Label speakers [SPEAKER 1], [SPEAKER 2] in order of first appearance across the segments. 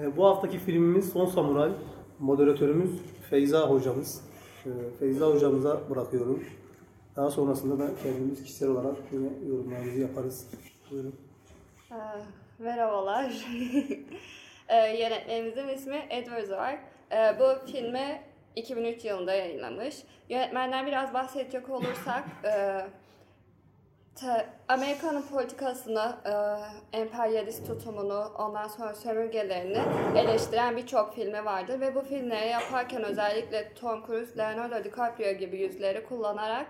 [SPEAKER 1] E, bu haftaki filmimiz Son Samuray. Moderatörümüz Feyza hocamız. E, Feyza hocamıza bırakıyorum. Daha sonrasında da kendimiz kişisel olarak yine yorumlarımızı yaparız. Buyurun.
[SPEAKER 2] Ee, merhabalar. ee, yönetmenimizin ismi Edward Zor. Ee, bu filmi 2003 yılında yayınlamış. Yönetmenden biraz bahsedecek olursak, e, ta, Amerika'nın politikasını, e, emperyalist tutumunu, ondan sonra sömürgelerini eleştiren birçok filmi vardır ve bu filmleri yaparken özellikle Tom Cruise, Leonardo DiCaprio gibi yüzleri kullanarak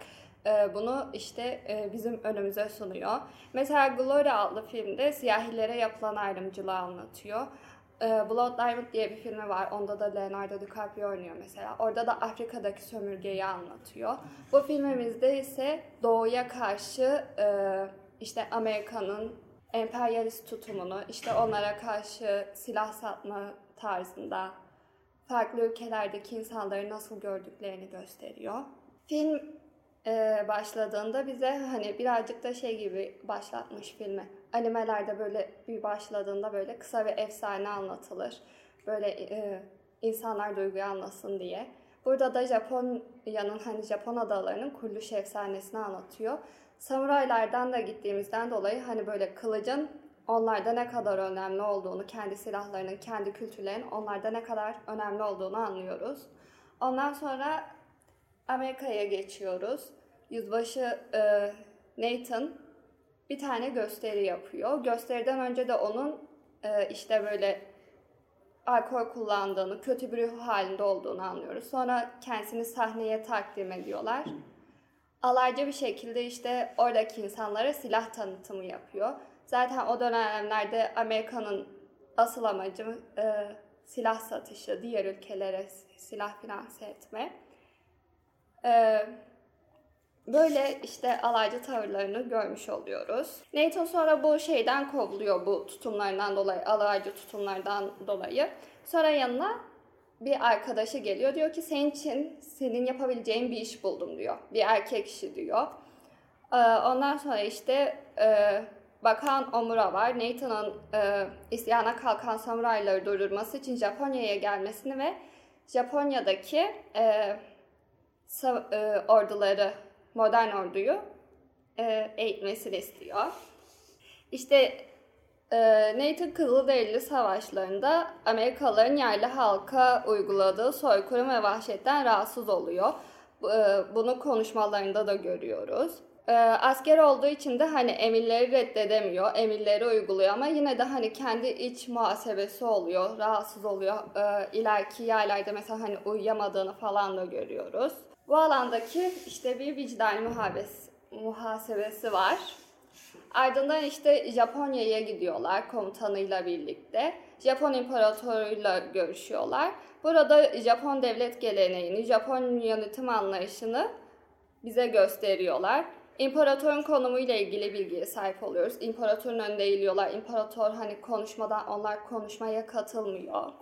[SPEAKER 2] e, bunu işte e, bizim önümüze sunuyor. Mesela Glory adlı filmde siyahilere yapılan ayrımcılığı anlatıyor. E, Blood Diamond diye bir filmi var. Onda da Leonardo DiCaprio oynuyor mesela. Orada da Afrika'daki sömürgeyi anlatıyor. Bu filmimizde ise doğuya karşı işte Amerika'nın emperyalist tutumunu, işte onlara karşı silah satma tarzında farklı ülkelerdeki insanları nasıl gördüklerini gösteriyor. Film e, başladığında bize hani birazcık da şey gibi başlatmış filmi. Animelerde böyle bir başladığında böyle kısa bir efsane anlatılır. Böyle e, insanlar duyguyu anlasın diye. Burada da Japonya'nın hani Japon adalarının kuruluş efsanesini anlatıyor. Samuraylardan da gittiğimizden dolayı hani böyle kılıcın onlarda ne kadar önemli olduğunu, kendi silahlarının, kendi kültürlerinin onlarda ne kadar önemli olduğunu anlıyoruz. Ondan sonra Amerika'ya geçiyoruz. Yüzbaşı e, Nathan bir tane gösteri yapıyor. Gösteriden önce de onun e, işte böyle alkol kullandığını, kötü bir ruh halinde olduğunu anlıyoruz. Sonra kendisini sahneye takdim ediyorlar. Alaycı bir şekilde işte oradaki insanlara silah tanıtımı yapıyor. Zaten o dönemlerde Amerika'nın asıl amacı e, silah satışı, diğer ülkelere silah finanse etme. Ee, böyle işte alaycı tavırlarını görmüş oluyoruz. Nathan sonra bu şeyden kovuluyor bu tutumlarından dolayı, alaycı tutumlardan dolayı. Sonra yanına bir arkadaşı geliyor. Diyor ki senin için senin yapabileceğin bir iş buldum diyor. Bir erkek işi diyor. Ee, ondan sonra işte e, Bakan Omura var. Nathan'ın e, isyana kalkan samurayları durdurması için Japonya'ya gelmesini ve Japonya'daki e, e, orduları, modern orduyu e, eğitmesini istiyor. İşte e, Nathan Kızılderili savaşlarında Amerikalıların yerli halka uyguladığı soykırım ve vahşetten rahatsız oluyor. E, bunu konuşmalarında da görüyoruz. E, asker olduğu için de hani emirleri reddedemiyor, emirleri uyguluyor ama yine de hani kendi iç muhasebesi oluyor, rahatsız oluyor. E, ileriki yerlerde mesela hani uyuyamadığını falan da görüyoruz. Bu alandaki işte bir vicdan muhabes, muhasebesi var. Ardından işte Japonya'ya gidiyorlar komutanıyla birlikte. Japon imparatoruyla görüşüyorlar. Burada Japon devlet geleneğini, Japon yönetim anlayışını bize gösteriyorlar. İmparatorun konumuyla ilgili bilgiye sahip oluyoruz. İmparatorun önünde eğiliyorlar. İmparator hani konuşmadan onlar konuşmaya katılmıyor.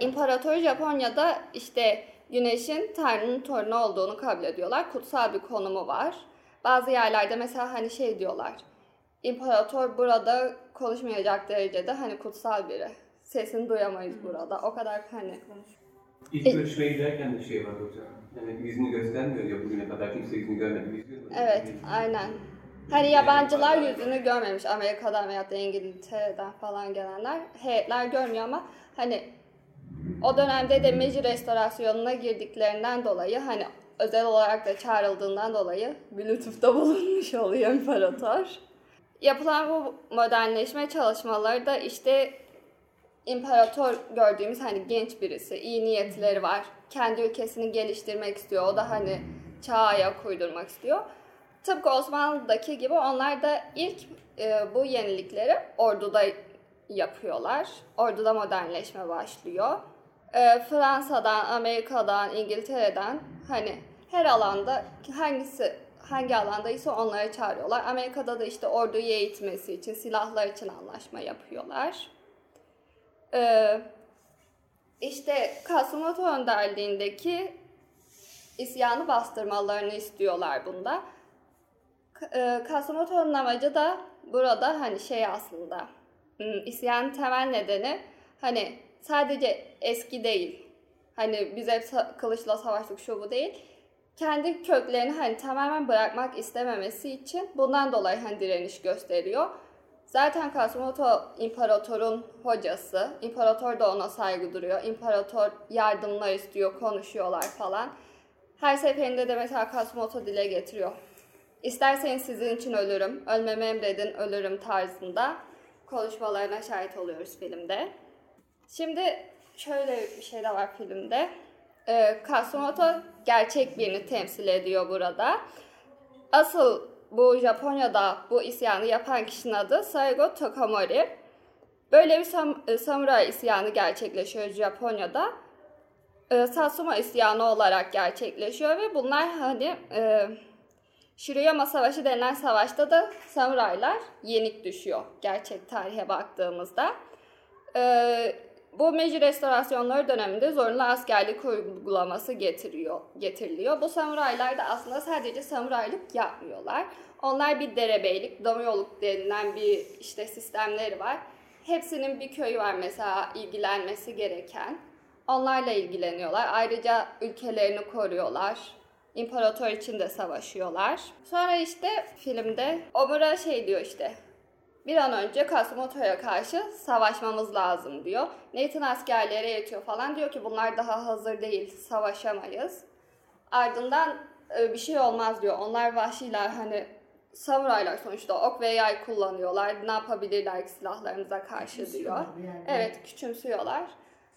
[SPEAKER 2] İmparator Japonya'da işte güneşin Tanrı'nın torunu olduğunu kabul ediyorlar. Kutsal bir konumu var. Bazı yerlerde mesela hani şey diyorlar. İmparator burada konuşmayacak derecede hani kutsal biri. Sesini duyamayız burada. O kadar hani.
[SPEAKER 3] İlk görüşmeyi derken de şey var hocam. Yani yüzünü göstermiyor ya bugüne kadar kimse yüzünü görmedi. Yüzünü
[SPEAKER 2] evet, aynen. Hani yabancılar yüzünü görmemiş Amerika'dan veya da İngiltere'den falan gelenler. Heyetler görmüyor ama hani o dönemde de Meiji restorasyonuna girdiklerinden dolayı hani özel olarak da çağrıldığından dolayı bir lütufta bulunmuş oluyor imparator. Yapılan bu modernleşme çalışmaları da işte imparator gördüğümüz hani genç birisi, iyi niyetleri var. Kendi ülkesini geliştirmek istiyor. O da hani çağa ayak uydurmak istiyor. Tıpkı Osmanlı'daki gibi onlar da ilk e, bu yenilikleri orduda yapıyorlar. Orduda modernleşme başlıyor e, Fransa'dan, Amerika'dan, İngiltere'den hani her alanda hangisi hangi alandaysa onları çağırıyorlar. Amerika'da da işte orduyu eğitmesi için, silahlar için anlaşma yapıyorlar. Ee, işte Kasımoto önderliğindeki isyanı bastırmalarını istiyorlar bunda. Ee, Kasımoto'nun amacı da burada hani şey aslında isyanın temel nedeni hani sadece eski değil. Hani biz hep kılıçla savaştık şu bu değil. Kendi köklerini hani tamamen bırakmak istememesi için bundan dolayı hani direniş gösteriyor. Zaten Kasimoto imparatorun hocası. İmparator da ona saygı duruyor. İmparator yardımlar istiyor, konuşuyorlar falan. Her seferinde de mesela Kasimoto dile getiriyor. İsterseniz sizin için ölürüm, ölmemi emredin, ölürüm tarzında konuşmalarına şahit oluyoruz filmde. Şimdi şöyle bir şey de var filmde. Ee, Kasimoto gerçek birini temsil ediyor burada. Asıl bu Japonya'da bu isyanı yapan kişinin adı Saigo Tokamori. Böyle bir sam- e, samuray isyanı gerçekleşiyor Japonya'da. E, Satsuma isyanı olarak gerçekleşiyor ve bunlar hani e, Shirayama Savaşı denilen savaşta da samuraylar yenik düşüyor gerçek tarihe baktığımızda. E, bu Meiji restorasyonları döneminde zorunlu askerlik uygulaması getiriyor, getiriliyor. Bu samuraylar da aslında sadece samuraylık yapmıyorlar. Onlar bir derebeylik, domyoluk denilen bir işte sistemleri var. Hepsinin bir köyü var mesela ilgilenmesi gereken. Onlarla ilgileniyorlar. Ayrıca ülkelerini koruyorlar. İmparator için de savaşıyorlar. Sonra işte filmde Omura şey diyor işte bir an önce Kasimoto'ya karşı savaşmamız lazım diyor. Nathan askerlere yetiyor falan diyor ki bunlar daha hazır değil savaşamayız. Ardından e, bir şey olmaz diyor. Onlar vahşiler hani samuraylar sonuçta ok ve yay kullanıyorlar. Ne yapabilirler silahlarımıza karşı diyor. Evet küçümsüyorlar.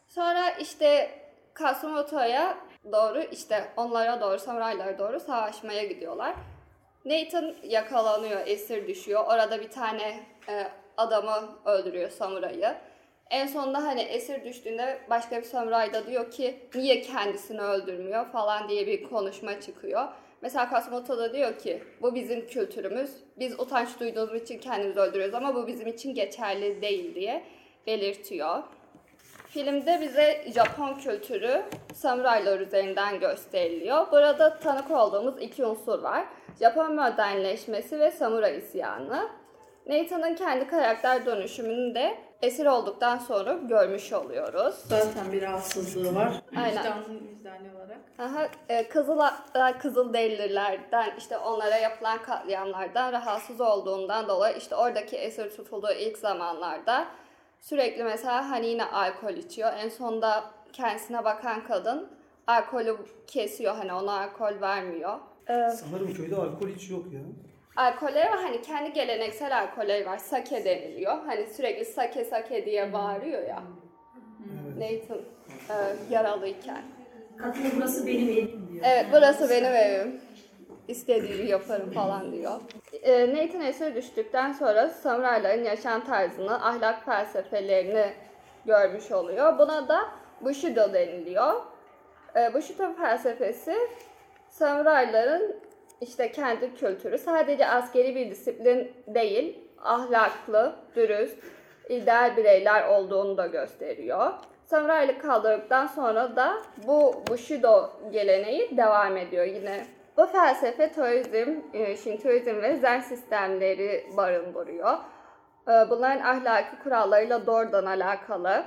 [SPEAKER 2] Sonra işte Kasimoto'ya doğru işte onlara doğru samuraylara doğru savaşmaya gidiyorlar. Nathan yakalanıyor, esir düşüyor. Orada bir tane e, adamı öldürüyor samurayı. En sonunda hani esir düştüğünde başka bir samuray da diyor ki niye kendisini öldürmüyor falan diye bir konuşma çıkıyor. Mesela Kasimoto da diyor ki bu bizim kültürümüz. Biz utanç duyduğumuz için kendimizi öldürüyoruz ama bu bizim için geçerli değil diye belirtiyor. Filmde bize Japon kültürü samuraylar üzerinden gösteriliyor. Burada tanık olduğumuz iki unsur var. Japon modernleşmesi ve samuray isyanı. Nathan'ın kendi karakter dönüşümünü de esir olduktan sonra görmüş oluyoruz.
[SPEAKER 4] Zaten bir rahatsızlığı var.
[SPEAKER 2] Aynen.
[SPEAKER 4] Vicdanlı, vicdani olarak.
[SPEAKER 2] Aha, e, Kızıl, e, Kızılderililerden işte onlara yapılan katliamlardan rahatsız olduğundan dolayı işte oradaki esir tutulduğu ilk zamanlarda sürekli mesela hani yine alkol içiyor. En sonunda kendisine bakan kadın alkolü kesiyor hani ona alkol vermiyor. E,
[SPEAKER 1] Sanırım köyde alkol hiç yok ya.
[SPEAKER 2] alkolleri var hani kendi geleneksel alkolleri var. Sake deniliyor. Hani sürekli sake sake diye bağırıyor ya.
[SPEAKER 1] Evet.
[SPEAKER 2] Nathan e, yaralıyken.
[SPEAKER 5] Kadın burası benim evim diyor.
[SPEAKER 2] Evet burası benim evim. İstediğimi yaparım falan diyor. Ee, Nathan esir düştükten sonra samurayların yaşam tarzını, ahlak felsefelerini görmüş oluyor. Buna da Bushido deniliyor. Ee, Bushido felsefesi samurayların işte kendi kültürü sadece askeri bir disiplin değil, ahlaklı, dürüst, ideal bireyler olduğunu da gösteriyor. Samuraylık kaldırdıktan sonra da bu Bushido geleneği devam ediyor yine. Bu felsefe Taoizm, e, Şintoizm ve Zen sistemleri barındırıyor. E, Bunların ahlaki kurallarıyla doğrudan alakalı.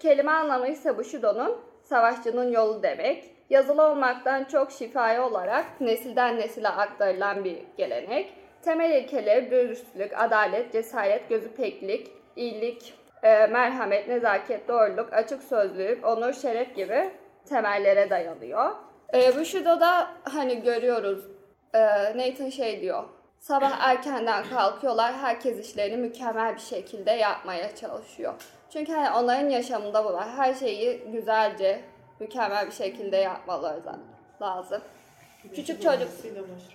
[SPEAKER 2] Kelime anlamı ise Bushido'nun savaşçının yolu demek. Yazılı olmaktan çok şifai olarak nesilden nesile aktarılan bir gelenek. Temel ilkeleri dürüstlük, adalet, cesaret, gözüpeklik, iyilik, e, merhamet, nezaket, doğruluk, açık sözlülük, onur, şeref gibi temellere dayanıyor. E, Bushido'da hani görüyoruz e, Nathan şey diyor. Sabah erkenden kalkıyorlar, herkes işlerini mükemmel bir şekilde yapmaya çalışıyor. Çünkü hani onların yaşamında bu var. Her şeyi güzelce, mükemmel bir şekilde yapmaları lazım. Küçük çocuk.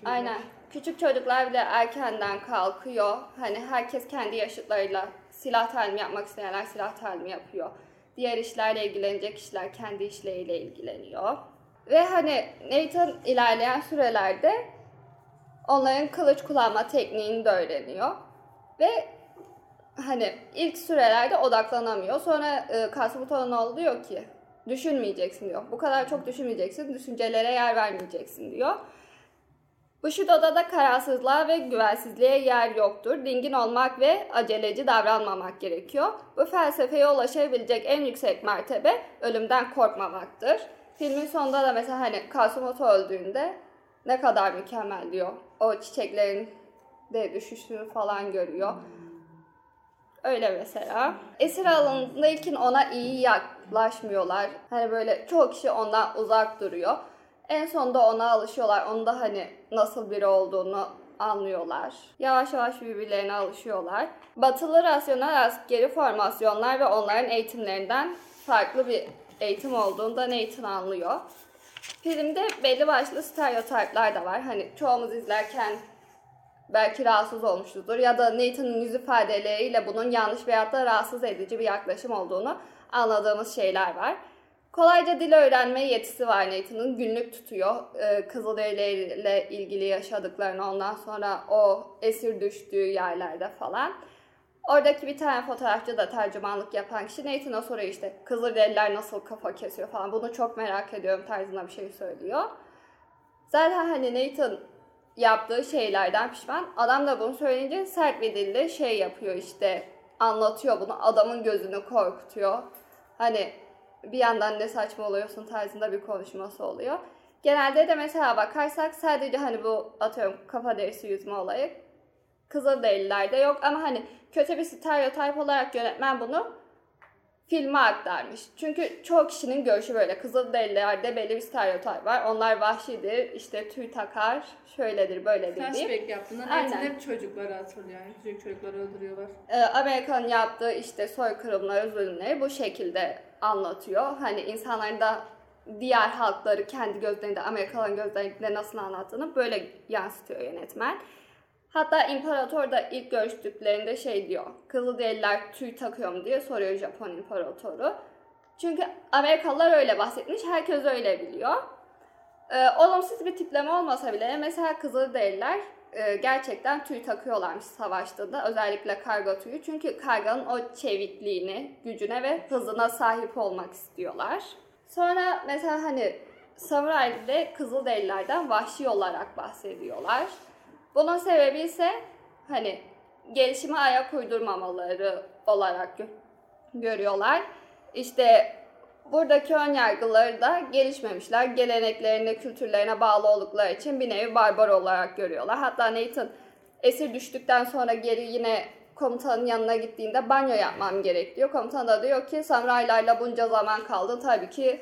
[SPEAKER 2] Aynen. Küçük çocuklar bile erkenden kalkıyor. Hani herkes kendi yaşıtlarıyla silah talimi yapmak isteyenler silah talimi yapıyor. Diğer işlerle ilgilenecek kişiler kendi işleriyle ilgileniyor. Ve hani Nathan ilerleyen sürelerde onların kılıç kullanma tekniğini de öğreniyor. Ve hani ilk sürelerde odaklanamıyor. Sonra e, Kasımuto'nun oğlu diyor ki düşünmeyeceksin diyor. Bu kadar çok düşünmeyeceksin, düşüncelere yer vermeyeceksin diyor. Bushido'da da kararsızlığa ve güvensizliğe yer yoktur. Dingin olmak ve aceleci davranmamak gerekiyor. Bu felsefeye ulaşabilecek en yüksek mertebe ölümden korkmamaktır. Filmin sonunda da mesela hani Kasumoto öldüğünde ne kadar mükemmel diyor. O çiçeklerin de düşüşünü falan görüyor. Öyle mesela. Esir alındığında ilkin ona iyi yaklaşmıyorlar. Hani böyle çoğu kişi ondan uzak duruyor. En sonunda ona alışıyorlar. Onun da hani nasıl biri olduğunu anlıyorlar. Yavaş yavaş birbirlerine alışıyorlar. Batılı rasyonel askeri formasyonlar ve onların eğitimlerinden farklı bir eğitim olduğunda Nathan anlıyor. Filmde belli başlı stereotipler de var. Hani çoğumuz izlerken belki rahatsız olmuşuzdur ya da Nathan'ın yüz ifadeleriyle bunun yanlış veyahut da rahatsız edici bir yaklaşım olduğunu anladığımız şeyler var. Kolayca dil öğrenme yetisi var Nathan'ın. Günlük tutuyor. Ee, Kızılderililerle ilgili yaşadıklarını ondan sonra o esir düştüğü yerlerde falan. Oradaki bir tane fotoğrafçı da tercümanlık yapan kişi Nathan'a soruyor işte Kızılderililer nasıl kafa kesiyor falan. Bunu çok merak ediyorum tarzında bir şey söylüyor. Zaten hani Nathan yaptığı şeylerden pişman. Adam da bunu söyleyince sert bir dille şey yapıyor işte anlatıyor bunu. Adamın gözünü korkutuyor. Hani bir yandan ne saçma oluyorsun tarzında bir konuşması oluyor. Genelde de mesela bakarsak sadece hani bu atıyorum kafa derisi yüzme olayı Kızılderililerde yok ama hani kötü bir stereotip olarak yönetmen bunu filme aktarmış. Çünkü çoğu kişinin görüşü böyle. Kızılderililerde belli bir stereotip var. Onlar vahşidir, işte tüy takar, şöyledir, böyledir diye.
[SPEAKER 4] Flashback yaptığında
[SPEAKER 2] Aynen.
[SPEAKER 4] Hep çocukları hatırlıyor. Yani küçük çocukları öldürüyorlar.
[SPEAKER 2] Ee, Amerika'nın yaptığı işte soykırımları, zulümleri bu şekilde anlatıyor. Hani insanların da diğer halkları kendi gözlerinde, Amerikalıların gözlerinde nasıl anlattığını böyle yansıtıyor yönetmen. Hatta imparator da ilk görüştüklerinde şey diyor. Kızılderililer tüy takıyor mu diye soruyor Japon imparatoru. Çünkü Amerikalılar öyle bahsetmiş, herkes öyle biliyor. Ee, olumsuz bir tipleme olmasa bile mesela Kızılderililer e, gerçekten tüy takıyorlarmış savaştığında. Özellikle karga tüyü. Çünkü karganın o çevikliğini, gücüne ve hızına sahip olmak istiyorlar. Sonra mesela hani Samuray'da Kızılderililerden vahşi olarak bahsediyorlar. Bunun sebebi ise hani gelişime ayak uydurmamaları olarak gö- görüyorlar. İşte buradaki ön yargıları da gelişmemişler. Geleneklerine, kültürlerine bağlı oldukları için bir nevi barbar olarak görüyorlar. Hatta Nathan esir düştükten sonra geri yine komutanın yanına gittiğinde banyo yapmam gerek diyor. Komutan da diyor ki samuraylarla bunca zaman kaldın tabii ki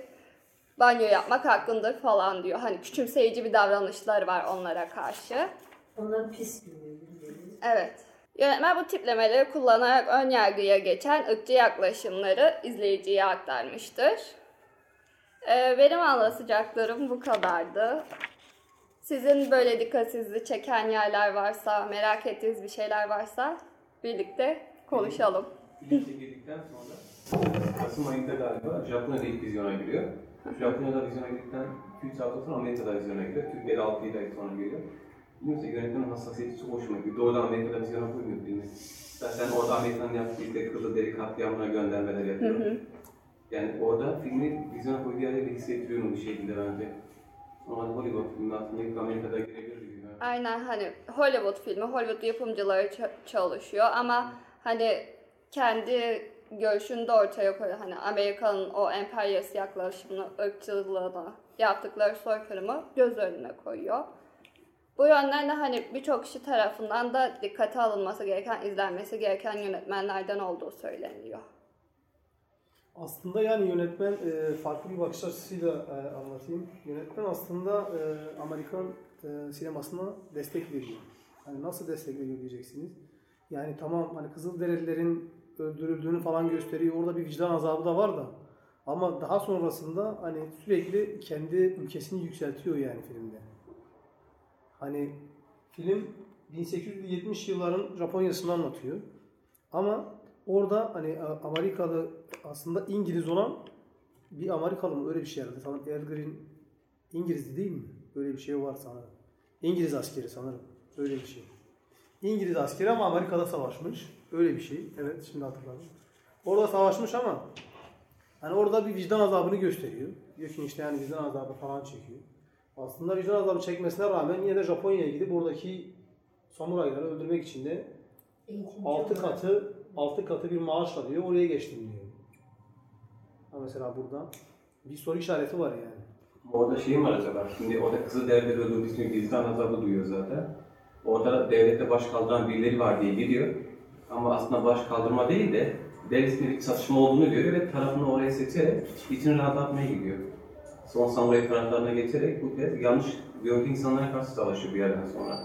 [SPEAKER 2] banyo yapmak hakkındır falan diyor. Hani küçümseyici bir davranışları var onlara karşı.
[SPEAKER 5] Onları pis birileri.
[SPEAKER 2] Evet. Yönetmen bu tiplemeleri kullanarak ön yargıya geçen ırkçı yaklaşımları izleyiciye aktarmıştır. Ee, benim anlatacaklarım bu kadardı. Sizin böyle dikkatsizliği çeken yerler varsa, merak ettiğiniz bir şeyler varsa birlikte konuşalım.
[SPEAKER 3] Film çekildikten sonra Kasım ayında galiba Japonya'da ilk vizyona giriyor. Japonya'da vizyona girdikten 2-3 hafta sonra Amerika'da vizyona giriyor. Türkiye'de 6-7 ay sonra geliyor. Bilmiyorum yönetmenin hassasiyeti çok hoşuma gidiyor. Doğrudan Amerika'da vizyona koymuyor filmi. Zaten orada Amerika'nın yaptığı işte Kızılderili katliamına göndermeler yapıyor. Yani orada filmi vizyona koyduğu yerde bir hissettiriyor bir şekilde bence. Ama Hollywood filmi aslında ilk Amerika'da girebilir gibi.
[SPEAKER 2] Aynen hani Hollywood filmi, Hollywood yapımcıları çalışıyor ama hani kendi görüşünü de ortaya koyuyor. Hani Amerika'nın o emperyalist yaklaşımını, ırkçılığını, yaptıkları soykırımı göz önüne koyuyor. Bu yönden de hani birçok kişi tarafından da dikkate alınması gereken, izlenmesi gereken yönetmenlerden olduğu söyleniyor.
[SPEAKER 1] Aslında yani yönetmen e, farklı bir bakış açısıyla e, anlatayım. Yönetmen aslında e, Amerikan e, sinemasına destek veriyor. Hani nasıl destek veriyor diyeceksiniz. Yani tamam hani Kızılderililerin öldürüldüğünü falan gösteriyor. Orada bir vicdan azabı da var da. Ama daha sonrasında hani sürekli kendi ülkesini yükseltiyor yani filmde. Hani film 1870 yılların Japonya'sını anlatıyor. Ama orada hani A- Amerikalı aslında İngiliz olan bir Amerikalı mı öyle bir şey herhalde. Sanırım Earl Green İngilizdi değil mi? Böyle bir şey var sanırım. İngiliz askeri sanırım. Öyle bir şey. İngiliz askeri ama Amerika'da savaşmış. Öyle bir şey. Evet şimdi hatırladım. Orada savaşmış ama hani orada bir vicdan azabını gösteriyor. Diyor ki işte yani vicdan azabı falan çekiyor. Aslında vicdan azabı çekmesine rağmen yine de Japonya'ya gidip oradaki samurayları öldürmek için de
[SPEAKER 5] Eğitimci
[SPEAKER 1] 6
[SPEAKER 5] olarak.
[SPEAKER 1] katı 6 katı bir maaşla diyor oraya geçtim diyor. Ha mesela burada bir soru işareti var yani.
[SPEAKER 3] Orada şey mi var acaba? Şimdi orada kızı devlet öldürdüğü için vicdan azabı duyuyor zaten. Orada da devlette baş kaldıran birileri var diye gidiyor. Ama aslında baş kaldırma değil de devletin bir çatışma olduğunu görüyor ve tarafını oraya seçerek içini rahatlatmaya gidiyor. Son samuray taraflarına geçerek bu kez yanlış gördüğü insanlara karşı savaşıyor bir yerden sonra.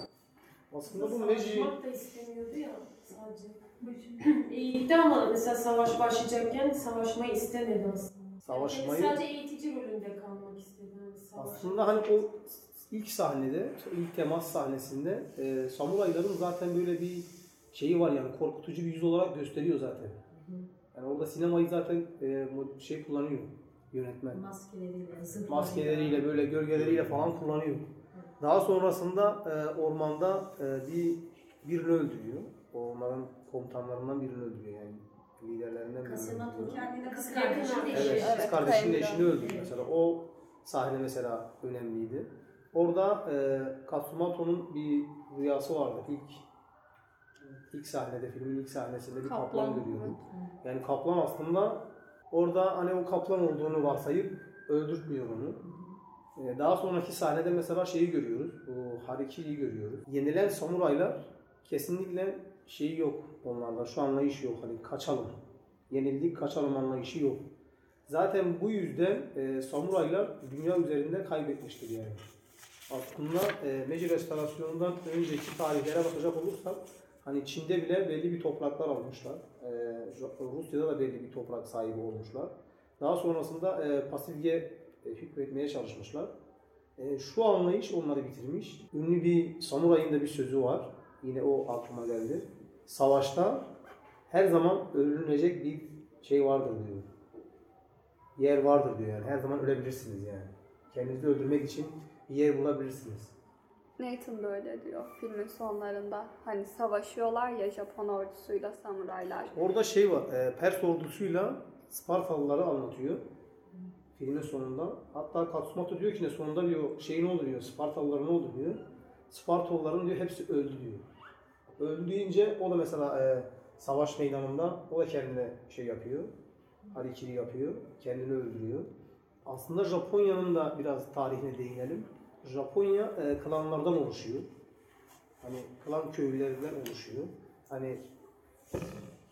[SPEAKER 1] Aslında bu
[SPEAKER 6] Savaşmak da istemiyordu ya sadece. İyiydi ama mesela savaş başlayacakken savaşmayı istemedi aslında.
[SPEAKER 1] savaşmayı
[SPEAKER 6] Yani sadece eğitici rolünde kalmak istedi. Savaş.
[SPEAKER 1] Aslında hani o ilk sahnede, ilk temas sahnesinde e, samurayların zaten böyle bir şeyi var yani korkutucu bir yüz olarak gösteriyor zaten. Yani orada sinemayı zaten e, bu şey kullanıyor yönetmen.
[SPEAKER 5] Maskeleriyle, zırhlarıyla.
[SPEAKER 1] Maskeleriyle böyle gölgeleriyle falan kullanıyor. Daha sonrasında e, ormanda e, bir birini öldürüyor. Onların komutanlarından birini öldürüyor yani. Liderlerinden birini öldürüyor.
[SPEAKER 5] kendine kız kardeşinin eşi.
[SPEAKER 1] Evet, kız kardeşinin eşini öldürüyor mesela. O sahne mesela önemliydi. Orada e, Katsumoto'nun bir rüyası vardı ilk ilk sahnede, filmin ilk sahnesinde bir kaplan,
[SPEAKER 2] Kaplan,
[SPEAKER 1] görüyordu. Yani kaplan aslında orada hani o kaplan olduğunu varsayıp öldürtmüyor onu. E, daha sonraki sahnede mesela şeyi görüyoruz, bu Hariki'yi görüyoruz. Yenilen samuraylar kesinlikle şeyi yok onlarda, şu anlayış yok hani kaçalım. Yenildik kaçalım anlayışı yok. Zaten bu yüzden e, samuraylar dünya üzerinde kaybetmiştir yani. Aslında e, Meiji restorasyonundan önceki tarihlere bakacak olursak hani Çin'de bile belli bir topraklar almışlar. E, Rusya'da da belli bir toprak sahibi olmuşlar. Daha sonrasında e, Pasifik'e e, hükmetmeye çalışmışlar. E, şu anlayış onları bitirmiş. Ünlü bir samurayın da bir sözü var. Yine o aklıma geldi. Savaşta her zaman ölünecek bir şey vardır diyor. Yer vardır diyor yani. Her zaman ölebilirsiniz yani. Kendinizi öldürmek için bir yer bulabilirsiniz.
[SPEAKER 2] Nathan da öyle diyor filmin sonlarında. Hani savaşıyorlar ya Japon ordusuyla samuraylar.
[SPEAKER 1] Orada şey var. E, Pers ordusuyla Spartalıları anlatıyor. Filmin sonunda. Hatta Katsumoto diyor ki ne sonunda diyor şey ne oldu diyor. Spartalılar ne oldu diyor. Spartalıların diyor hepsi öldü diyor. Öldü deyince o da mesela e, savaş meydanında o da kendine şey yapıyor. Harikiri yapıyor. Kendini öldürüyor. Aslında Japonya'nın da biraz tarihine değinelim. Japonya e, klanlardan oluşuyor. Hani klan köylülerinden oluşuyor. Hani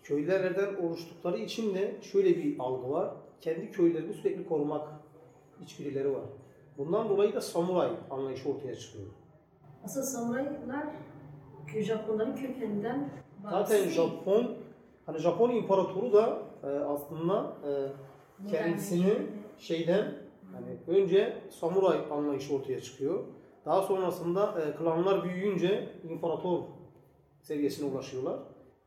[SPEAKER 1] köylerden oluştukları için de şöyle bir algı var. Kendi köylerini sürekli korumak içgüdüleri var. Bundan dolayı da samuray anlayışı ortaya çıkıyor.
[SPEAKER 5] Asıl samuraylar Japonların kökeninden
[SPEAKER 1] Zaten. Japon hani Japon imparatoru da e, aslında e, kendisini şeyden hani önce samuray anlayışı ortaya çıkıyor. Daha sonrasında e, klanlar büyüyünce imparator seviyesine ulaşıyorlar.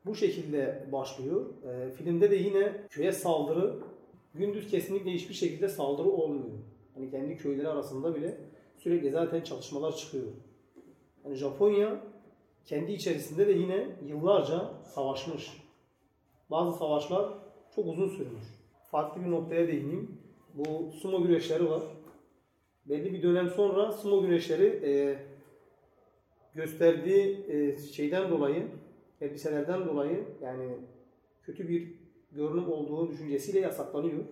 [SPEAKER 1] Bu şekilde başlıyor. E, filmde de yine köye saldırı gündüz kesinlikle hiçbir şekilde saldırı olmuyor. Hani kendi köyleri arasında bile sürekli zaten çatışmalar çıkıyor. Yani Japonya kendi içerisinde de yine yıllarca savaşmış. Bazı savaşlar çok uzun sürmüş. Farklı bir noktaya değineyim. Bu sumo güreşleri var. Belli bir dönem sonra sumo güreşleri e, gösterdiği e, şeyden dolayı, elbiselerden dolayı yani kötü bir görünüm olduğu düşüncesiyle yasaklanıyor.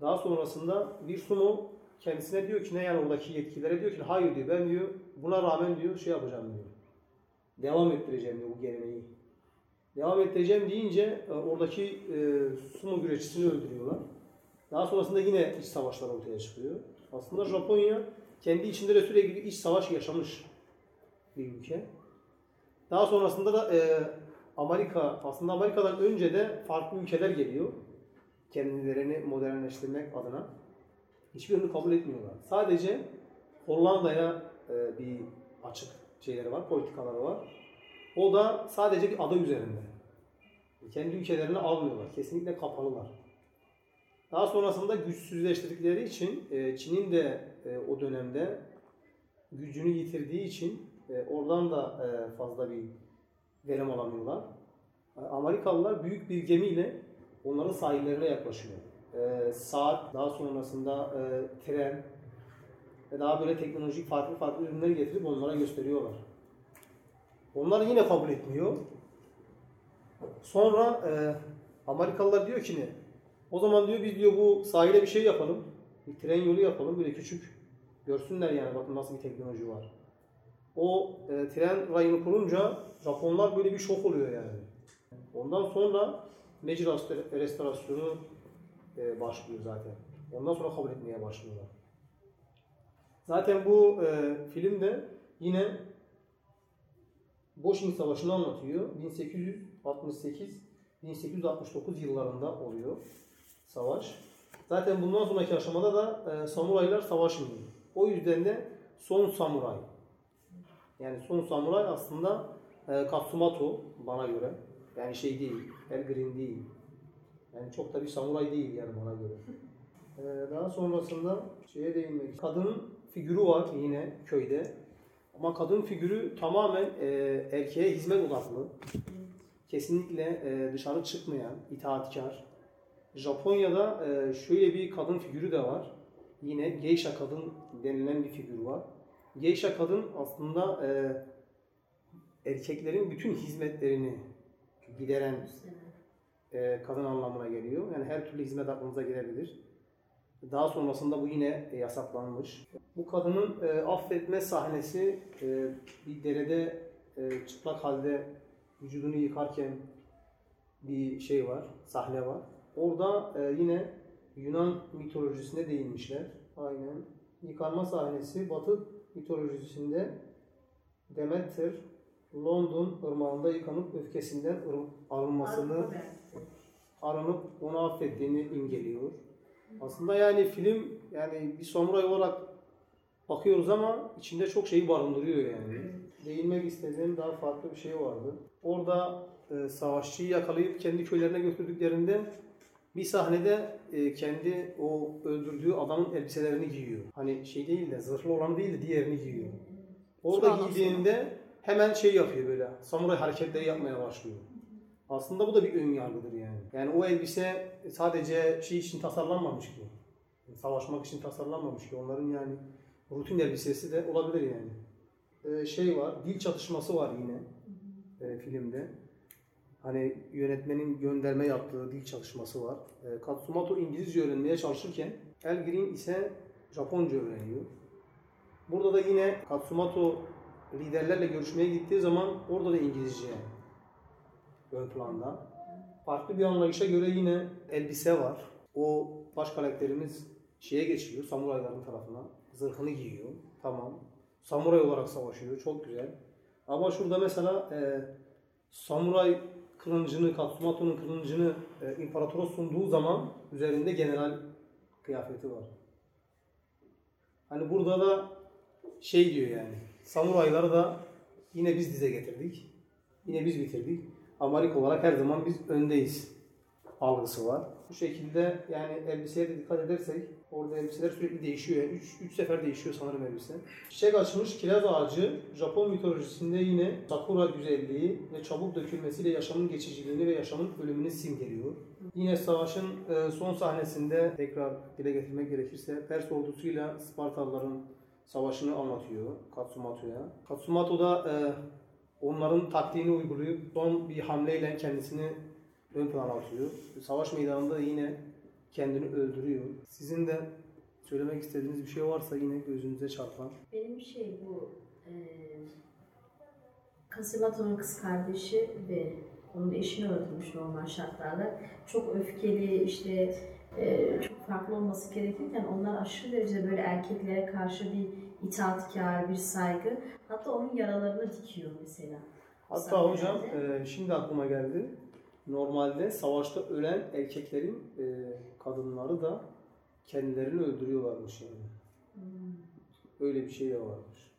[SPEAKER 1] Daha sonrasında bir sumo kendisine diyor ki ne yani oradaki yetkililere diyor ki hayır diyor ben diyor buna rağmen diyor şey yapacağım diyor. Devam ettireceğim diyor bu geleneği. Devam ettireceğim deyince e, oradaki e, sumo güreşçisini öldürüyorlar. Daha sonrasında yine iç savaşlar ortaya çıkıyor. Aslında Japonya kendi içinde de sürekli iç savaş yaşamış bir ülke. Daha sonrasında da e, Amerika, aslında Amerika'dan önce de farklı ülkeler geliyor. Kendilerini modernleştirmek adına. Hiçbirini kabul etmiyorlar. Sadece Hollanda'ya e, bir açık şeyleri var, politikaları var. O da sadece bir ada üzerinde. Kendi ülkelerini almıyorlar. Kesinlikle kapalılar. Daha sonrasında güçsüzleştirdikleri için e, Çin'in de e, o dönemde gücünü yitirdiği için e, oradan da fazla bir verim alamıyorlar. Amerikalılar büyük bir gemiyle onların sahillerine yaklaşıyor. Saat, daha sonrasında tren, ve daha böyle teknolojik farklı farklı ürünler getirip onlara gösteriyorlar. Onlar yine kabul etmiyor. Sonra Amerikalılar diyor ki ne? O zaman diyor biz diyor bu sahile bir şey yapalım. Bir tren yolu yapalım böyle küçük. Görsünler yani bakın nasıl bir teknoloji var. O e, tren rayını kurunca Japonlar böyle bir şok oluyor yani. Ondan sonra Meiji restorasyonu e, başlıyor zaten. Ondan sonra kabul etmeye başlıyorlar. Zaten bu e, filmde yine Boşin Savaşı'nı anlatıyor. 1868-1869 yıllarında oluyor savaş. Zaten bundan sonraki aşamada da e, samuraylar savaşmıyor. O yüzden de son samuray. Yani son samuray aslında e, Katsumato bana göre. Yani şey değil, Elgrin değil. Yani çok da bir samuray değil yani bana göre. E, daha sonrasında şeye değinmek Kadının figürü var yine köyde. Ama kadın figürü tamamen e, erkeğe hizmet odaklı. Kesinlikle e, dışarı çıkmayan, itaatkar. Japonya'da e, şöyle bir kadın figürü de var. Yine geisha kadın denilen bir figür var. Geisha kadın aslında e, erkeklerin bütün hizmetlerini gideren e, kadın anlamına geliyor. Yani her türlü hizmet aklınıza gelebilir. Daha sonrasında bu yine yasaklanmış. Bu kadının affetme sahnesi bir derede çıplak halde vücudunu yıkarken bir şey var, sahne var. Orada e, yine Yunan mitolojisine değinmişler. Aynen. Yıkanma sahnesi Batı mitolojisinde Demeter London ırmağında yıkanıp öfkesinden arınmasını aranıp onu affettiğini imgeliyor. Aslında yani film yani bir samuray olarak bakıyoruz ama içinde çok şeyi barındırıyor yani. Değinmek istediğim daha farklı bir şey vardı. Orada e, savaşçıyı yakalayıp kendi köylerine götürdüklerinde bir sahnede e, kendi o öldürdüğü adamın elbiselerini giyiyor. Hani şey değil de zırhlı olan değil de diğerini giyiyor. Orada
[SPEAKER 2] anlasın?
[SPEAKER 1] giydiğinde hemen şey yapıyor böyle. Samuray hareketleri yapmaya başlıyor. Aslında bu da bir ön yargıdır yani. Yani o elbise sadece şey için tasarlanmamış ki. Savaşmak için tasarlanmamış ki. Onların yani rutin elbisesi de olabilir yani. Ee, şey var, dil çatışması var yine e, filmde. Hani yönetmenin gönderme yaptığı dil çalışması var. E, Katsumoto İngilizce öğrenmeye çalışırken El Green ise Japonca öğreniyor. Burada da yine Katsumoto liderlerle görüşmeye gittiği zaman orada da İngilizce ön planda. Farklı bir anlayışa göre yine elbise var. O baş karakterimiz şeye geçiyor, samurayların tarafına. Zırhını giyiyor. Tamam. Samuray olarak savaşıyor. Çok güzel. Ama şurada mesela e, samuray kılıncını, Katsumoto'nun kılıncını e, imparatora sunduğu zaman üzerinde general kıyafeti var. Hani burada da şey diyor yani. Samurayları da yine biz dize getirdik. Yine biz bitirdik. Amerika olarak her zaman biz öndeyiz algısı var. Bu şekilde yani elbiseye de dikkat edersek orada elbiseler sürekli değişiyor. 3 3 sefer değişiyor sanırım elbise. Çiçek açmış kiraz ağacı Japon mitolojisinde yine sakura güzelliği ve çabuk dökülmesiyle yaşamın geçiciliğini ve yaşamın ölümünü simgeliyor. Yine savaşın e, son sahnesinde tekrar dile getirmek gerekirse Pers ordusuyla Spartalıların savaşını anlatıyor Katsumoto'ya. Katsumoto da e, onların taktiğini uyguluyor. Son bir hamleyle kendisini ön plana atıyor. Savaş meydanında yine kendini öldürüyor. Sizin de söylemek istediğiniz bir şey varsa yine gözünüze çarpan.
[SPEAKER 5] Benim şey bu e, Kasımato'nun kız kardeşi ve onun eşini öldürmüş normal şartlarda. Çok öfkeli işte e, çok farklı olması gerekirken onlar aşırı derecede böyle erkeklere karşı bir itaatkar, bir saygı. Hatta onun yaralarını dikiyor mesela.
[SPEAKER 1] Hatta hocam e, şimdi aklıma geldi. Normalde savaşta ölen erkeklerin e, kadınları da kendilerini öldürüyorlarmış yani. Öyle bir şey de varmış.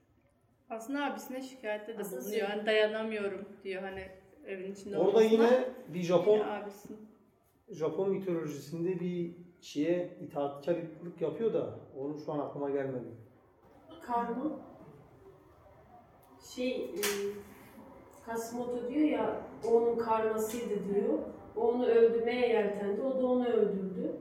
[SPEAKER 4] Aslında abisine şikayette de
[SPEAKER 5] Aslında
[SPEAKER 4] bulunuyor. Hani dayanamıyorum diyor hani evin içinde
[SPEAKER 1] Orada
[SPEAKER 4] olmasına.
[SPEAKER 1] yine bir Japon
[SPEAKER 4] Yine abisi.
[SPEAKER 1] Japon mitolojisinde bir şeye itaatkarlık yapıyor da onu şu an aklıma gelmedi.
[SPEAKER 6] Karma şey Kasimoto diyor ya o onun karmasıydı diyor. O onu öldürmeye yeltendi. O da onu öldürdü.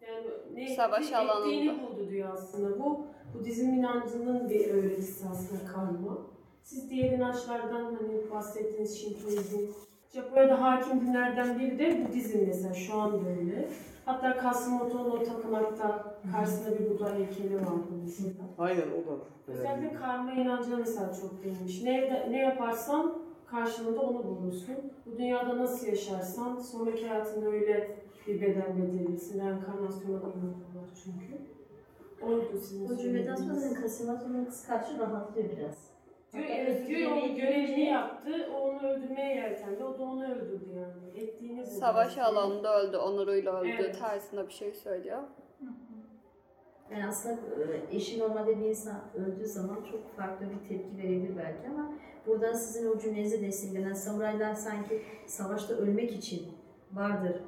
[SPEAKER 6] Yani ne
[SPEAKER 2] Savaş
[SPEAKER 6] ekti-
[SPEAKER 2] alanında.
[SPEAKER 6] ektiğini buldu diyor aslında. Bu Budizm inancının bir öğretisi aslında karma. Siz diğer inançlardan hani bahsettiğiniz Şintoizm, Japonya'da hakim dinlerden biri de Budizm mesela şu an böyle. Hatta Kasımoto'nun o tapınakta karşısında bir Buda heykeli vardı mesela.
[SPEAKER 1] Aynen o da.
[SPEAKER 6] Özellikle karma inancına mesela çok değinmiş. Ne, ne yaparsan karşılığında onu bulursun. Bu dünyada nasıl yaşarsan sonraki hayatında öyle bir beden verilirsin. Reenkarnasyona inanıyorlar çünkü. Oydu sizin
[SPEAKER 5] O cümleden sonra zaten Kasımatı'nın kıskaçı rahatlıyor biraz.
[SPEAKER 6] Diyor, evet, diyor
[SPEAKER 5] özgürlüğe
[SPEAKER 6] o görevini yaptı, o onu öldürmeye yeltendi, o da onu öldürdü yani. Ettiğini buldu.
[SPEAKER 2] Savaş alanında öldü, onuruyla öldü
[SPEAKER 6] Evet.
[SPEAKER 2] tarzında bir şey söylüyor.
[SPEAKER 5] Yani aslında e, eşi normalde bir insan öldüğü zaman çok farklı bir tepki verebilir belki ama burada sizin o cümlenize desteklenen samuraylar sanki savaşta ölmek için vardır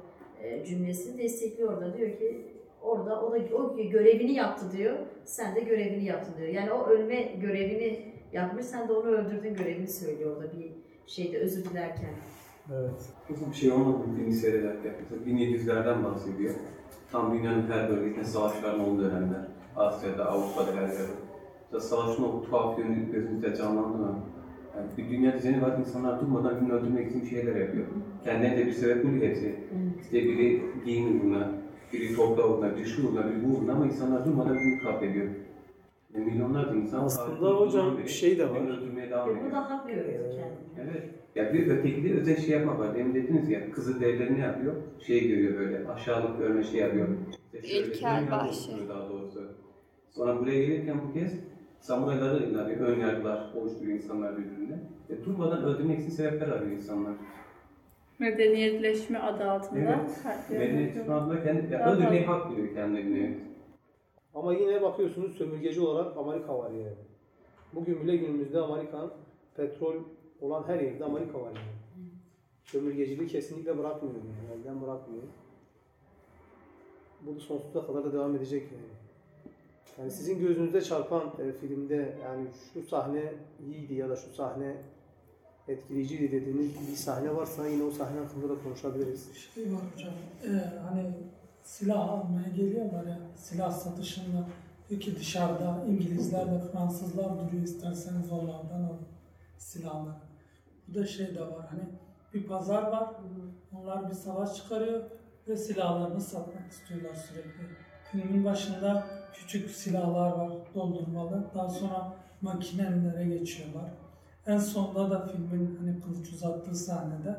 [SPEAKER 5] e, cümlesini destekliyor orada. Diyor ki orada o da o görevini yaptı diyor. Sen de görevini yaptın diyor. Yani o ölme görevini yapmış sen de onu öldürdün görevini söylüyor orada bir şeyde özür dilerken.
[SPEAKER 1] Evet.
[SPEAKER 3] Mesela bir şey olmadı bu filmi seyrederken. Mesela 1700'lerden bahsediyor. Tam dünyanın her bölgesinde savaşların olduğu dönemler. Asya'da, Avrupa'da her yerde. Mesela savaşın o tuhaf yönü gözümüzde canlandı mı? Yani bir dünya düzeni var, insanlar durmadan birini öldürmek için bir şeyler yapıyor. Kendilerine bir sebep buluyor hepsi. İşte biri giyim uğruna, biri toprağı uğruna, biri şu uğruna, biri bu uğruna ama insanlar durmadan birini katlediyor. Yani milyonlarca insan
[SPEAKER 1] Aslında hocam
[SPEAKER 3] beri
[SPEAKER 1] şey de var.
[SPEAKER 3] birbirini öldürmeye devam ediyor.
[SPEAKER 5] bu da hak görüyor kendini.
[SPEAKER 3] Evet. Ya bir öteki de özel şey yapmak var. Demin dediniz ya, kızı devleri ne yapıyor? Şey görüyor böyle, aşağılık görme şey yapıyor. İşte
[SPEAKER 2] İlkel,
[SPEAKER 3] oluşturuyor daha doğrusu. Sonra buraya gelirken bu kez samurayları yani ön yargılar oluşturuyor insanlar birbirine. E, durmadan öldürmek için sebepler arıyor insanlar.
[SPEAKER 4] Medeniyetleşme adı altında.
[SPEAKER 3] Evet.
[SPEAKER 4] Her-
[SPEAKER 3] Medeniyet anda kendi, ya öldürmeyi hak biliyor kendilerine.
[SPEAKER 1] Ama yine bakıyorsunuz sömürgeci olarak Amerika var yani. Bugün bile günümüzde Amerika petrol olan her yerde Amerika var yani. Sömürgeciliği kesinlikle bırakmıyor yani. Elden bırakmıyor. Bu da sonsuza kadar da devam edecek yani. Yani sizin gözünüzde çarpan e, filmde yani şu sahne iyiydi ya da şu sahne etkileyiciydi dediğiniz bir sahne varsa yine o sahne hakkında da konuşabiliriz.
[SPEAKER 7] şey var hocam. Ee, hani silah almaya geliyorlar ya. Silah satışında diyor ki dışarıda İngilizler ve Fransızlar duruyor isterseniz onlardan alın silahları. Bu da şey de var hani bir pazar var. Onlar bir savaş çıkarıyor ve silahlarını satmak istiyorlar sürekli. Filmin başında küçük silahlar var doldurmalı. Daha sonra makinelere geçiyorlar. En sonunda da filmin hani kılıç uzattığı sahnede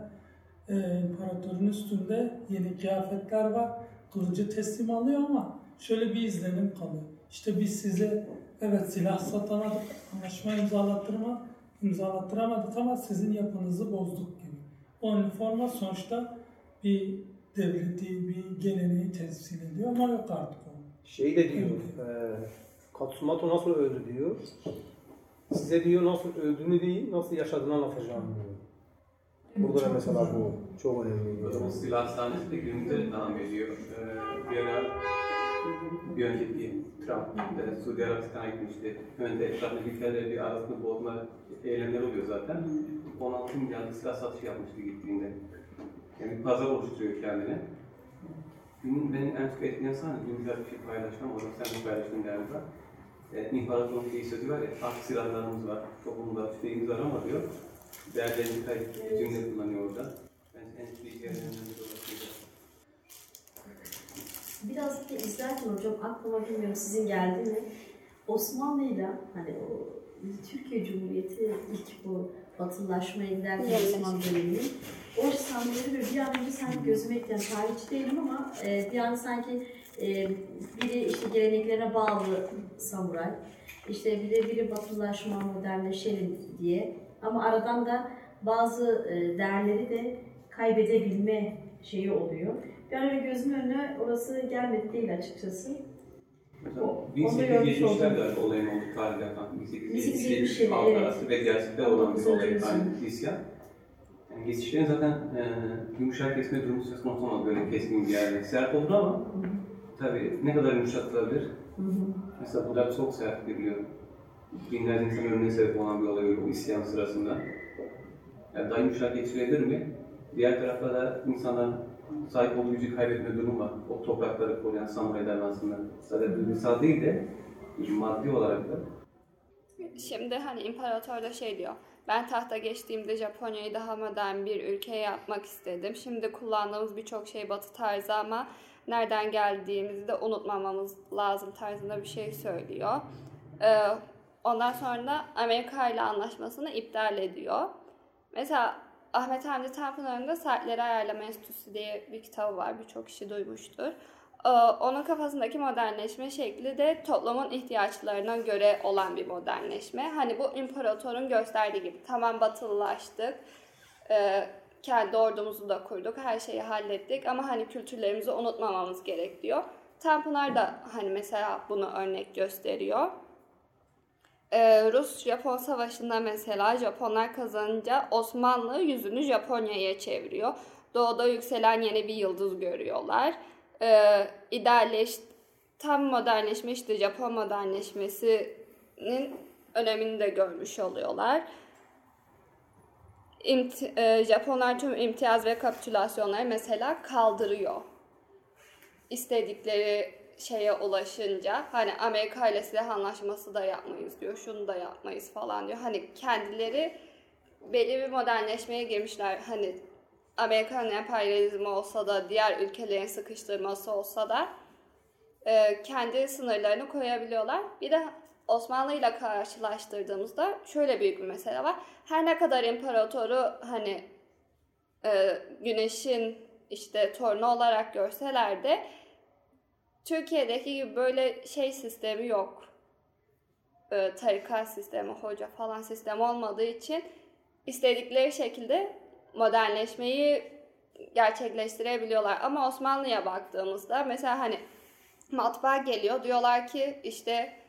[SPEAKER 7] e, imparatorun üstünde yeni kıyafetler var. Kılıcı teslim alıyor ama şöyle bir izlenim kalıyor. İşte biz size evet silah satamadık, anlaşma imzalattırma, imzalattıramadık ama sizin yapınızı bozduk gibi. O üniforma sonuçta bir devleti, bir geleneği temsil ediyor ama yok artık.
[SPEAKER 1] Şey de diyor, e, Katsumoto nasıl öldü diyor. Size diyor nasıl öldüğünü değil, nasıl yaşadığını anlatacağım diyor. Burada da mesela bu çok önemli.
[SPEAKER 3] O silah sahnesi de günümüzde de devam ediyor. Ee, bir ara bir önceki Trump e, Suudi Arabistan'a gitmişti. Önde etrafındaki ülkelerle bir arasında bozma eylemleri oluyor zaten. 16 milyar silah satışı yapmıştı gittiğinde. Yani bir pazar oluşturuyor kendine. Günün beni en çok etkileyen sahne, dün güzel bir şey paylaştım, orada sen de paylaştın galiba. E, İmparatorun bir sözü var ya, farklı silahlarımız var, toplumda şeyimiz var ama diyor, değerlerini kayıp bir cümle kullanıyor orada. Ben en çok iyi yerlerinden biri orasıydı.
[SPEAKER 5] Biraz da izlerken hocam aklıma bilmiyorum sizin geldi mi? Osmanlı'yla hani o Türkiye Cumhuriyeti ilk bu batılılaşmaya giderken. Osmanlı dönemi o sahneleri böyle bir an önce sanki gözüme ekleyen tarihçi değilim ama e, bir an sanki e, biri işte geleneklerine bağlı samuray işte bir de biri batılılaşma modernleşelim diye ama aradan da bazı e, değerleri de kaybedebilme şeyi oluyor. Öyle gözümün önüne orası gelmedi değil açıkçası. O- onu da görmüş
[SPEAKER 3] 1870'ler
[SPEAKER 5] oldum.
[SPEAKER 3] galiba olayın olduğu tarihte efendim. 1870
[SPEAKER 5] 1870'ler,
[SPEAKER 3] halk
[SPEAKER 5] evet.
[SPEAKER 3] arası ve gerçekten olan bir
[SPEAKER 5] 19.
[SPEAKER 3] olay yani isyan. Yani geçişlerin zaten e, yumuşak kesme durumu söz konusu olmadı böyle keskin bir yerde. Sert oldu ama tabii ne kadar yumuşatılabilir?
[SPEAKER 5] Hı hı.
[SPEAKER 3] Mesela bu da çok sert biliyor. Binlerce insan ölümüne sebep olan bir olay o isyan sırasında. Yani daha yumuşak geçilebilir mi? Diğer tarafta da insanların sahip olduğu gücü kaybetme durumu var. O toprakları koruyan samurayların aslında. Sadece duygusal değil de maddi olarak da
[SPEAKER 2] Şimdi hani imparator da şey diyor. Ben tahta geçtiğimde Japonya'yı daha modern bir ülke yapmak istedim. Şimdi kullandığımız birçok şey batı tarzı ama nereden geldiğimizi de unutmamamız lazım tarzında bir şey söylüyor. Ee, ondan sonra Amerika ile anlaşmasını iptal ediyor. Mesela Ahmet Hamdi Tanpınar'ın da Saatleri Ayarlama Enstitüsü diye bir kitabı var. Birçok kişi duymuştur. Ee, Onun kafasındaki modernleşme şekli de toplumun ihtiyaçlarına göre olan bir modernleşme. Hani bu imparatorun gösterdiği gibi tamam batılılaştık, e, kendi ordumuzu da kurduk, her şeyi hallettik ama hani kültürlerimizi unutmamamız gerek diyor. Tanpınar da hani mesela bunu örnek gösteriyor. Ee, Rus-Japon savaşında mesela Japonlar kazanınca Osmanlı yüzünü Japonya'ya çeviriyor. Doğuda yükselen yeni bir yıldız görüyorlar. Ee, idealleş, tam modernleşme işte Japon modernleşmesinin önemini de görmüş oluyorlar. İmti- e, Japonlar tüm imtiyaz ve kapitülasyonları mesela kaldırıyor. İstedikleri şeye ulaşınca hani Amerika ile silah anlaşması da yapmayız diyor, şunu da yapmayız falan diyor. Hani kendileri belli bir modernleşmeye girmişler. Hani Amerikan emperyalizmi olsa da diğer ülkelerin sıkıştırması olsa da e, kendi sınırlarını koyabiliyorlar. Bir de Osmanlı ile karşılaştırdığımızda şöyle büyük bir mesele var. Her ne kadar imparatoru hani e, güneşin işte torunu olarak görseler de Türkiye'deki gibi böyle şey sistemi yok. E, tarikat sistemi, hoca falan sistemi olmadığı için istedikleri şekilde modernleşmeyi gerçekleştirebiliyorlar. Ama Osmanlı'ya baktığımızda mesela hani matbaa geliyor diyorlar ki işte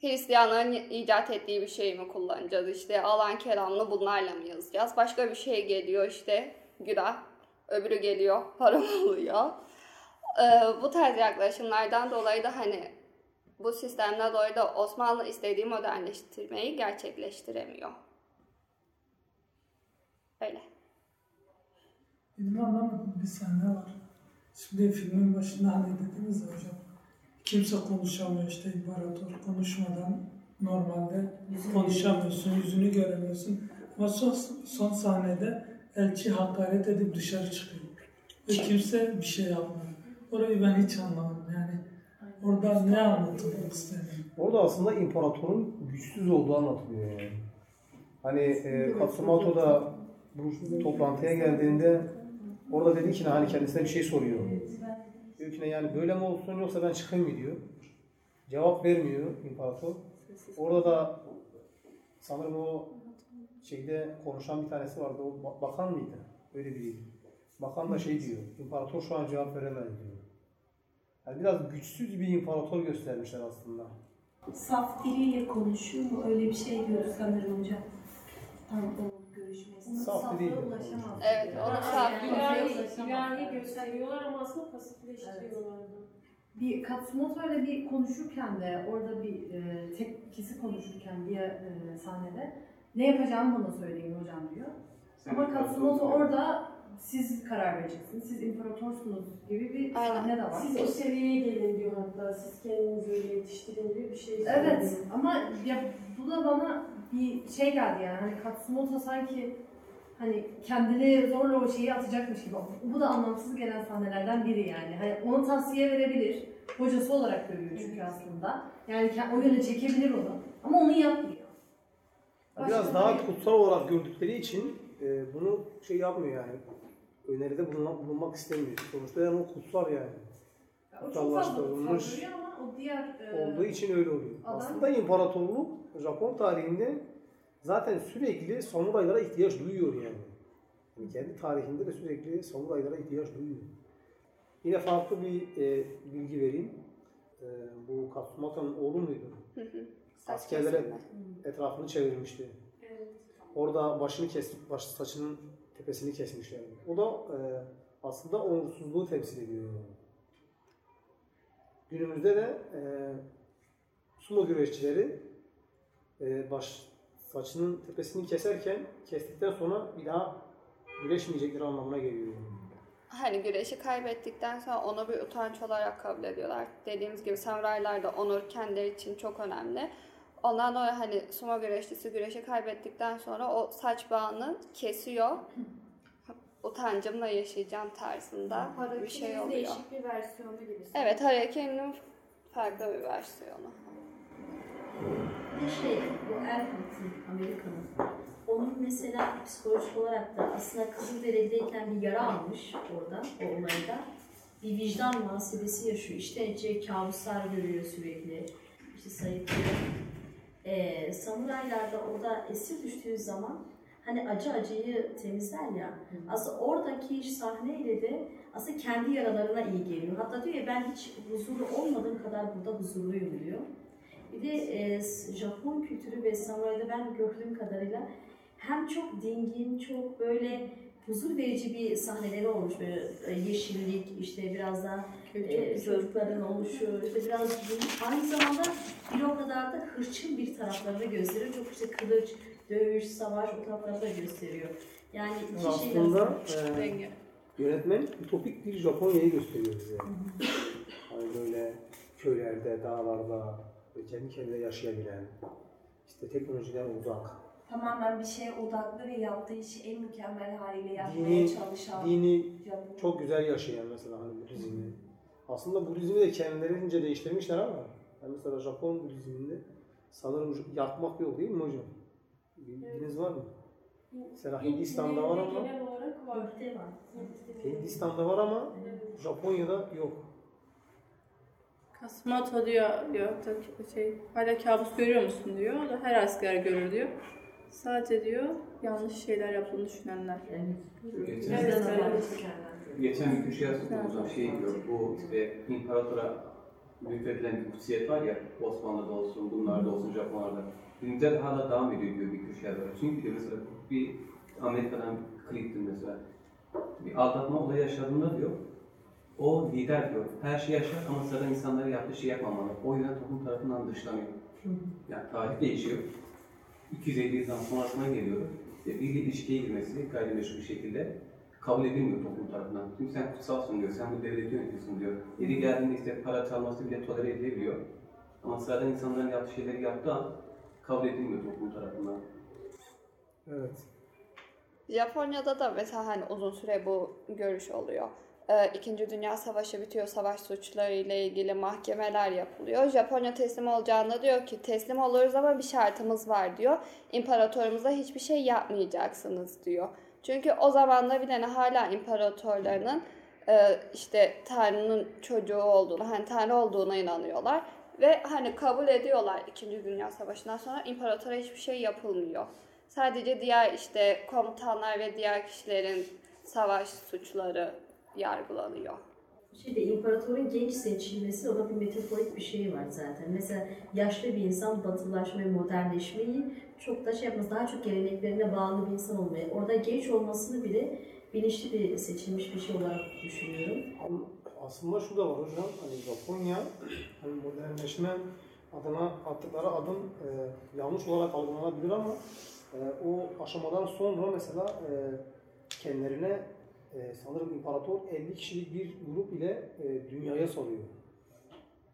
[SPEAKER 2] Hristiyanların icat ettiği bir şey mi kullanacağız? İşte alan kelamını bunlarla mı yazacağız? Başka bir şey geliyor işte günah. Öbürü geliyor haram oluyor. Ee, bu tarz yaklaşımlardan dolayı da hani bu sistemden dolayı da Osmanlı istediği modernleştirmeyi gerçekleştiremiyor. Öyle.
[SPEAKER 7] Benim anlamadım bir sahne var. Şimdi filmin başında hani dediniz ya hocam. Kimse konuşamıyor işte imparator konuşmadan normalde konuşamıyorsun, yüzünü göremiyorsun. Ama son, son sahnede elçi hakaret edip dışarı çıkıyor. Ve kimse bir şey yapmıyor. Orayı ben hiç anlamadım yani. Orada ne anlatılmak isteniyor?
[SPEAKER 1] Orada aslında imparatorun güçsüz olduğu anlatılıyor yani. Hani e, Katsumoto da bu toplantıya geldiğinde orada dedi ki hani kendisine bir şey soruyor. Diyor ki ne yani böyle mi olsun yoksa ben çıkayım mı diyor. Cevap vermiyor imparator. Orada da sanırım o şeyde konuşan bir tanesi vardı. O ba- bakan mıydı? Öyle biriydi. Bakan da şey diyor. İmparator şu an cevap veremez diyor. Yani biraz güçsüz bir imparator göstermişler aslında.
[SPEAKER 8] Saf diliyle konuşuyor mu? Öyle bir şey diyor sanırım hocam. Tam o görüşmesi.
[SPEAKER 1] Saf değil.
[SPEAKER 2] Evet, onu saf
[SPEAKER 6] İlahi, ilahi gösteriyorlar ama aslında pasifleştiriyorlardı.
[SPEAKER 9] Bir Katsumoto ile bir konuşurken de orada bir e, tek kişi konuşurken bir e, sahnede ne yapacağımı bana söyleyin hocam diyor. Ama Katsumoto orada siz karar vereceksiniz, siz imparatorsunuz gibi bir
[SPEAKER 2] Aynen.
[SPEAKER 9] sahne de var.
[SPEAKER 6] Siz o seviyeye gelin diyor hatta. Siz kendinizi öyle yetiştirin diyor bir şey
[SPEAKER 9] Evet
[SPEAKER 6] söylüyor.
[SPEAKER 9] ama ya bu da bana bir şey geldi yani hani Katsumoto sanki hani kendini zorla o şeyi atacakmış gibi. Bu da anlamsız gelen sahnelerden biri yani. Hani onu tavsiye verebilir. Hocası olarak görüyor çünkü aslında. Yani o yöne çekebilir onu. Ama onu yapmıyor.
[SPEAKER 1] Biraz
[SPEAKER 9] Başka
[SPEAKER 1] daha
[SPEAKER 9] bir-
[SPEAKER 1] kutsal olarak gördükleri için e, bunu şey yapmıyor yani. Öneride bulunmak, bulunmak istemiyor. Sonuçta yani o kutsal yani.
[SPEAKER 9] O çok fazla
[SPEAKER 1] kutsallaştırılmış
[SPEAKER 9] kutsal ama o diğer e,
[SPEAKER 1] Olduğu için öyle oluyor.
[SPEAKER 9] adam-
[SPEAKER 1] Aslında imparatorluk Japon tarihinde zaten sürekli samuraylara ihtiyaç duyuyor yani. Yani kendi tarihinde de sürekli samuraylara ihtiyaç duyuyor. Yine farklı bir e, bilgi vereyim. E, bu Katsumoto'nun oğlu muydu?
[SPEAKER 2] Saç
[SPEAKER 1] Askerlere etrafını çevirmişti.
[SPEAKER 6] Evet.
[SPEAKER 1] Orada başını kesip baş saçının tepesini kesmişler. O da e, aslında onursuzluğu temsil ediyor. Yani. Günümüzde de e, sumo güreşçileri e, baş saçının tepesini keserken kestikten sonra bir daha güreşmeyecekleri anlamına geliyor.
[SPEAKER 2] Hani güreşi kaybettikten sonra onu bir utanç olarak kabul ediyorlar. Dediğimiz gibi samuraylarda onur kendileri için çok önemli. Ondan dolayı hani sumo güreşçisi güreşi kaybettikten sonra o saç bağını kesiyor. Utancımla yaşayacağım tarzında bir şey oluyor.
[SPEAKER 10] değişik bir versiyonu gibi.
[SPEAKER 2] Evet, Haraki'nin farklı bir versiyonu.
[SPEAKER 5] Bir şey, bu Elfie'nin, Amerika'nın. Onun mesela psikolojik olarak da aslında Kızılderili'deyken bir yara almış orada, o olayda. Bir vicdan muhasebesi yaşıyor. İşte içe kabuslar görüyor sürekli. İşte sayıklıyor. Ee, samuraylarda orada esir düştüğü zaman hani acı acıyı temizler ya. Aslında oradaki sahneyle de aslında kendi yaralarına iyi geliyor. Hatta diyor ya ben hiç huzurlu olmadığım kadar burada huzurluyum diyor. Bir de e, Japon kültürü ve samurayda ben gördüğüm kadarıyla hem çok dingin, çok böyle huzur verici bir sahneleri olmuş. Böyle e, yeşillik, işte biraz daha e, çocukların oluşu, işte biraz dingin. Aynı zamanda bir o kadar da hırçın bir taraflarını gösteriyor. Çok işte kılıç, dövüş, savaş o tarafları da gösteriyor. Yani iki şey
[SPEAKER 1] Aslında e,
[SPEAKER 4] Denge.
[SPEAKER 1] yönetmen ütopik bir Japonya'yı gösteriyor bize. Hani böyle köylerde, dağlarda, böyle kendi kendine yaşayabilen, işte teknolojiden uzak,
[SPEAKER 8] Tamamen bir şeye odaklı ve yaptığı işi en mükemmel haliyle yapmaya
[SPEAKER 1] dini,
[SPEAKER 8] çalışan
[SPEAKER 1] dini
[SPEAKER 8] Japon.
[SPEAKER 1] çok güzel yaşayan mesela hani Budizmi. Aslında Budizmi de kendilerince değiştirmişler ama yani mesela Japon Budizminde sanırım yakmak yok değil mi hocam? Bilginiz var mı? Mesela Hindistan'da var ama. Hindistan'da var ama Japonya'da yok.
[SPEAKER 4] Kasmoto diyor, diyor da şey, hala kabus görüyor musun diyor. O da her asker görür diyor. Sadece diyor yanlış şeyler yaptığını düşünenler.
[SPEAKER 3] Geçen,
[SPEAKER 4] Evet, evet.
[SPEAKER 3] geçen bir köşeye yazdık şey diyor, bu işte imparatora lütfedilen bir kutsiyet var ya, Osmanlı'da olsun, bunlarda olsun, Japonlarda. Günümüzde de hala devam ediyor diyor bir köşeye doğru. Çünkü diyor mesela bir Amerika'dan klipti mesela. Bir aldatma olayı yaşadığında diyor, o lider diyor, her şeyi yaşar ama sıradan insanları yaptığı şey yapmamalı. O yüzden toplum tarafından dışlanıyor. Yani tarih değişiyor. 250 yıldan sonrasına geliyoruz. İşte bir ilişkiye girmesi gayrimeşru bir şekilde kabul edilmiyor toplum tarafından. Çünkü sen kutsalsın diyor, sen bu devleti yönetiyorsun diyor. Yeri geldiğinde işte para çalması bile tolere edilebiliyor. Ama sıradan insanların yaptığı şeyleri yaptığı an kabul edilmiyor toplum tarafından.
[SPEAKER 1] Evet.
[SPEAKER 2] Japonya'da da mesela hani uzun süre bu görüş oluyor. Ee, İkinci Dünya Savaşı bitiyor, savaş suçları ile ilgili mahkemeler yapılıyor. Japonya teslim olacağında diyor ki teslim oluruz ama bir şartımız var diyor. İmparatorumuza hiçbir şey yapmayacaksınız diyor. Çünkü o zamanda bile hala imparatorlarının e, işte Tanrı'nın çocuğu olduğunu, hani Tanrı olduğuna inanıyorlar. Ve hani kabul ediyorlar İkinci Dünya Savaşı'ndan sonra imparatora hiçbir şey yapılmıyor. Sadece diğer işte komutanlar ve diğer kişilerin savaş suçları yargılanıyor.
[SPEAKER 5] Şeyde imparatorun genç seçilmesi o da bir metaforik bir şey var zaten. Mesela yaşlı bir insan batılaşmayı, modernleşmeyi çok da şey yapmaz. Daha çok geleneklerine bağlı bir insan olmayı. Orada genç olmasını bile bilinçli bir seçilmiş bir şey olarak düşünüyorum.
[SPEAKER 1] Aslında şu da var hocam, hani Japonya hani modernleşme adına attıkları adım e, yanlış olarak algılanabilir ama e, o aşamadan sonra mesela e, kendilerine e, sanırım imparator 50 kişilik bir grup ile e, dünyaya salıyor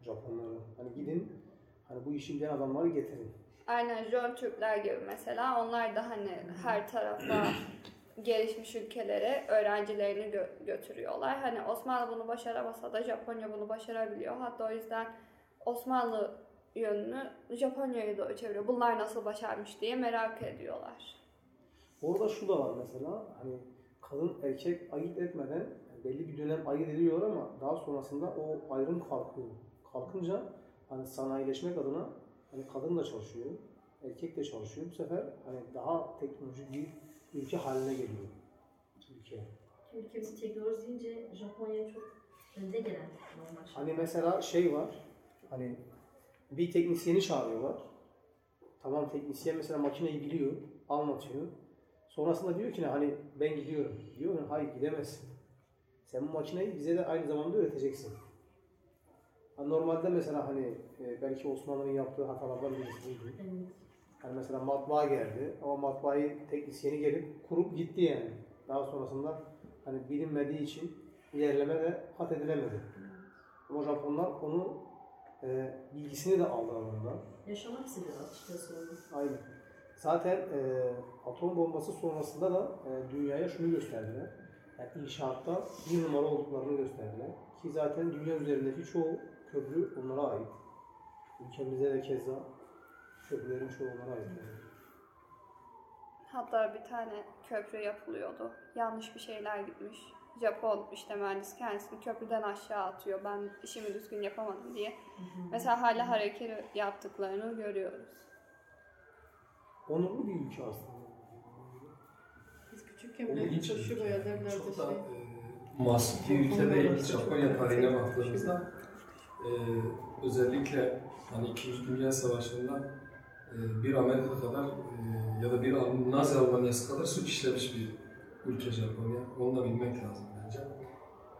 [SPEAKER 1] Japonları. Hani gidin hani bu işi bilen adamları getirin.
[SPEAKER 2] Aynen Jön Türkler gibi mesela onlar da hani her tarafa gelişmiş ülkelere öğrencilerini gö- götürüyorlar. Hani Osmanlı bunu başaramasa da Japonya bunu başarabiliyor. Hatta o yüzden Osmanlı yönünü Japonya'ya doğru çeviriyor. Bunlar nasıl başarmış diye merak ediyorlar.
[SPEAKER 1] Orada şu da var mesela hani kadın erkek ayırt etmeden yani belli bir dönem ayırt ediliyor ama daha sonrasında o ayrım kalkıyor. Kalkınca hani sanayileşmek adına hani kadın da çalışıyor, erkek de çalışıyor. Bu sefer hani daha teknolojik bir ülke haline geliyor ülke.
[SPEAKER 5] Ülkemiz teknoloji deyince Japonya çok önde gelen normal.
[SPEAKER 1] Hani mesela şey var, hani bir teknisyeni çağırıyorlar. Tamam teknisyen mesela makineyi biliyor, anlatıyor. Sonrasında diyor ki ne hani ben gidiyorum. Diyor hayır gidemezsin. Sen bu makineyi bize de aynı zamanda öğreteceksin. Hani normalde mesela hani e, belki Osmanlı'nın yaptığı hatalardan birisi buydu. Hani mesela matbaa geldi ama matbaayı teknisyeni gelip kurup gitti yani. Daha sonrasında hani bilinmediği için yerleme ve kat edilemedi. Ama Japonlar onu e, bilgisini de aldı alanından.
[SPEAKER 5] Yaşamak istediler açıkçası.
[SPEAKER 1] Aynen. Zaten e, atom bombası sonrasında da e, dünyaya şunu gösterdiler. Yani inşaatta bir numara olduklarını gösterdiler. Ki zaten dünya üzerindeki çoğu köprü onlara ait. Ülkemizde de keza köprülerin çoğu onlara ait.
[SPEAKER 2] Hatta bir tane köprü yapılıyordu. Yanlış bir şeyler gitmiş. Japon işte mühendis kendisini köprüden aşağı atıyor. Ben işimi düzgün yapamadım diye. Mesela hala hareket yaptıklarını görüyoruz.
[SPEAKER 1] Onurlu bir ülke aslında.
[SPEAKER 4] Biz küçükken bile boyalarlardı
[SPEAKER 10] Çok da
[SPEAKER 4] şey.
[SPEAKER 10] e, masum bir ülke değil. Japonya tarihine baktığımızda e, özellikle hani İkinci Dünya Savaşı'nda e, bir Amerika kadar e, ya da bir Nazi Almanyası kadar suç işlemiş bir ülke Japonya. Onu da bilmek lazım bence.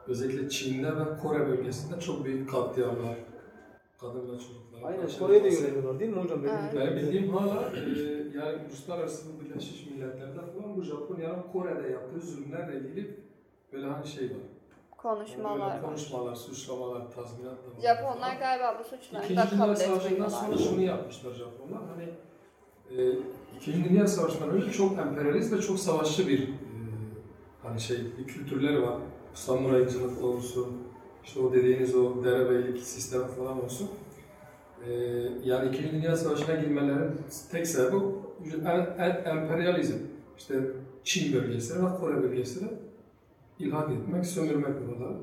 [SPEAKER 10] Özellikle Çin'de ve Kore bölgesinde çok büyük katliamlar, kadın ve çocuklar.
[SPEAKER 1] Aynen Kore'yi de yönetiyorlar değil mi hocam? Benim
[SPEAKER 2] Evet.
[SPEAKER 10] Benim bildiğim hala e, yani Uluslararası Birleşmiş Milletler'de falan bu Japonya'nın Kore'de yaptığı zulümlerle ilgili böyle hani şey var.
[SPEAKER 2] Konuşmalar
[SPEAKER 10] Böyle konuşmalar, suçlamalar, tazminat da var.
[SPEAKER 2] Japonlar galiba bu suçları
[SPEAKER 10] İkinci
[SPEAKER 2] da
[SPEAKER 10] Dünya
[SPEAKER 2] kabul
[SPEAKER 10] Savaşı'ndan
[SPEAKER 2] etmiyorlar.
[SPEAKER 10] sonra şunu yapmışlar Japonlar. Hani e, İkinci Dünya Savaşı'ndan önce çok emperyalist ve çok savaşçı bir e, hani şey bir kültürleri var. Samuraycılık olsun, işte o dediğiniz o derebeylik sistemi falan olsun. E, yani İkinci Dünya Savaşı'na girmelerinin tek sebebi en, en emperyalizm. İşte Çin bölgesine ve Kore bölgesine ilhak etmek, sömürmek buraları.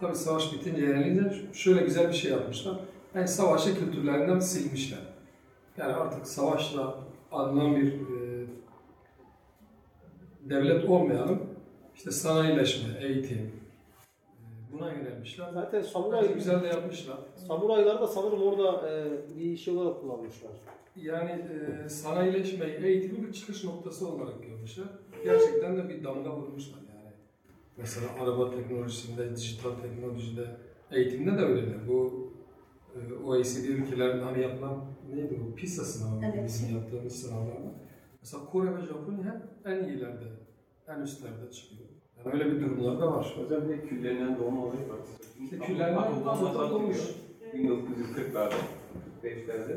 [SPEAKER 10] Tabii savaş bitince yenilince şöyle güzel bir şey yapmışlar. Yani savaşı kültürlerinden silmişler. Yani artık savaşla alınan bir e, devlet olmayalım. İşte sanayileşme, eğitim buna yönelmişler.
[SPEAKER 1] Zaten
[SPEAKER 10] Bence
[SPEAKER 1] samuray,
[SPEAKER 10] güzel de yapmışlar.
[SPEAKER 1] samurayları da sanırım orada e, bir şey olarak kullanmışlar.
[SPEAKER 10] Yani e, sanayileşmeyi, eğitimi bir çıkış noktası olarak görmüşler. Gerçekten de bir damga vurmuşlar yani. Mesela araba teknolojisinde, dijital teknolojide, eğitimde de öyleler. Bu e, OECD ülkelerin hani yapılan neydi bu? PISA sınavı
[SPEAKER 5] Evet.
[SPEAKER 10] bizim yaptığımız sınavlarda. Mesela Kore ve Japonya hep en iyilerde, en üstlerde çıkıyor. Yani öyle bir durumlar da var.
[SPEAKER 3] Özel bir küllerinden doğma olayı var.
[SPEAKER 10] İşte küllerinden
[SPEAKER 3] Atom
[SPEAKER 10] doğma doğmuş.
[SPEAKER 3] atılıyor. 1940'larda, 45'lerde.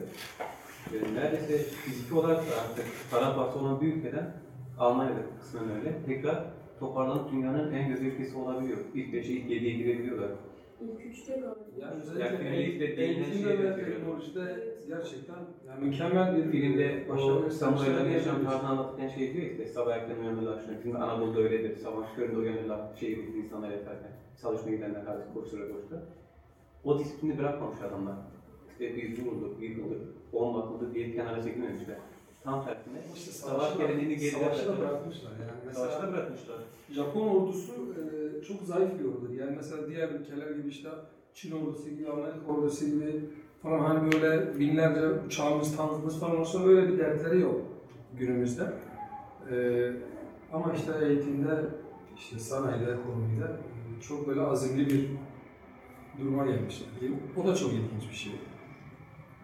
[SPEAKER 3] Ve neredeyse fiziki olarak da artık paramparça olan bir ülkeden Almanya'da kısmen öyle. Tekrar toparlanıp dünyanın en göz ülkesi olabiliyor. İlk 5'e, ilk 7'ye girebiliyorlar.
[SPEAKER 6] İlk üçte galiba.
[SPEAKER 10] Yani özellikle
[SPEAKER 3] şeyler
[SPEAKER 10] ve teknolojide gerçekten yani mükemmel bir
[SPEAKER 3] Filmde başarılı samurayların yaşam tarzını anlatırken şey diyor işte sabah erken uyanırlar. Şimdi bizim Anadolu'da öyledir. Sabah köründe uyanırlar. Şehirdeki insanlar yatarken. Çalışmaya gidenler hadi koştura koştura. O disiplini bırakmamış adamlar. İşte biz vurulduk, yıkıldık, bomba atıldı diye kenara çekilmemişler. Tam tersine
[SPEAKER 10] İşte
[SPEAKER 3] savaş geleneğini geride
[SPEAKER 10] bırakmışlar yani.
[SPEAKER 3] Savaşta
[SPEAKER 10] Mesela
[SPEAKER 3] bırakmışlar.
[SPEAKER 10] Japon ordusu e, çok zayıf bir ordudur. Yani mesela diğer ülkeler gibi işte Çin ordusu gibi, Amerika ordusu gibi falan hani böyle binlerce uçağımız, tankımız falan olsa öyle bir dertleri yok günümüzde. E, ama işte eğitimde, işte sanayide, ekonomide çok böyle azimli bir duruma gelmişler. O da çok ilginç bir şey.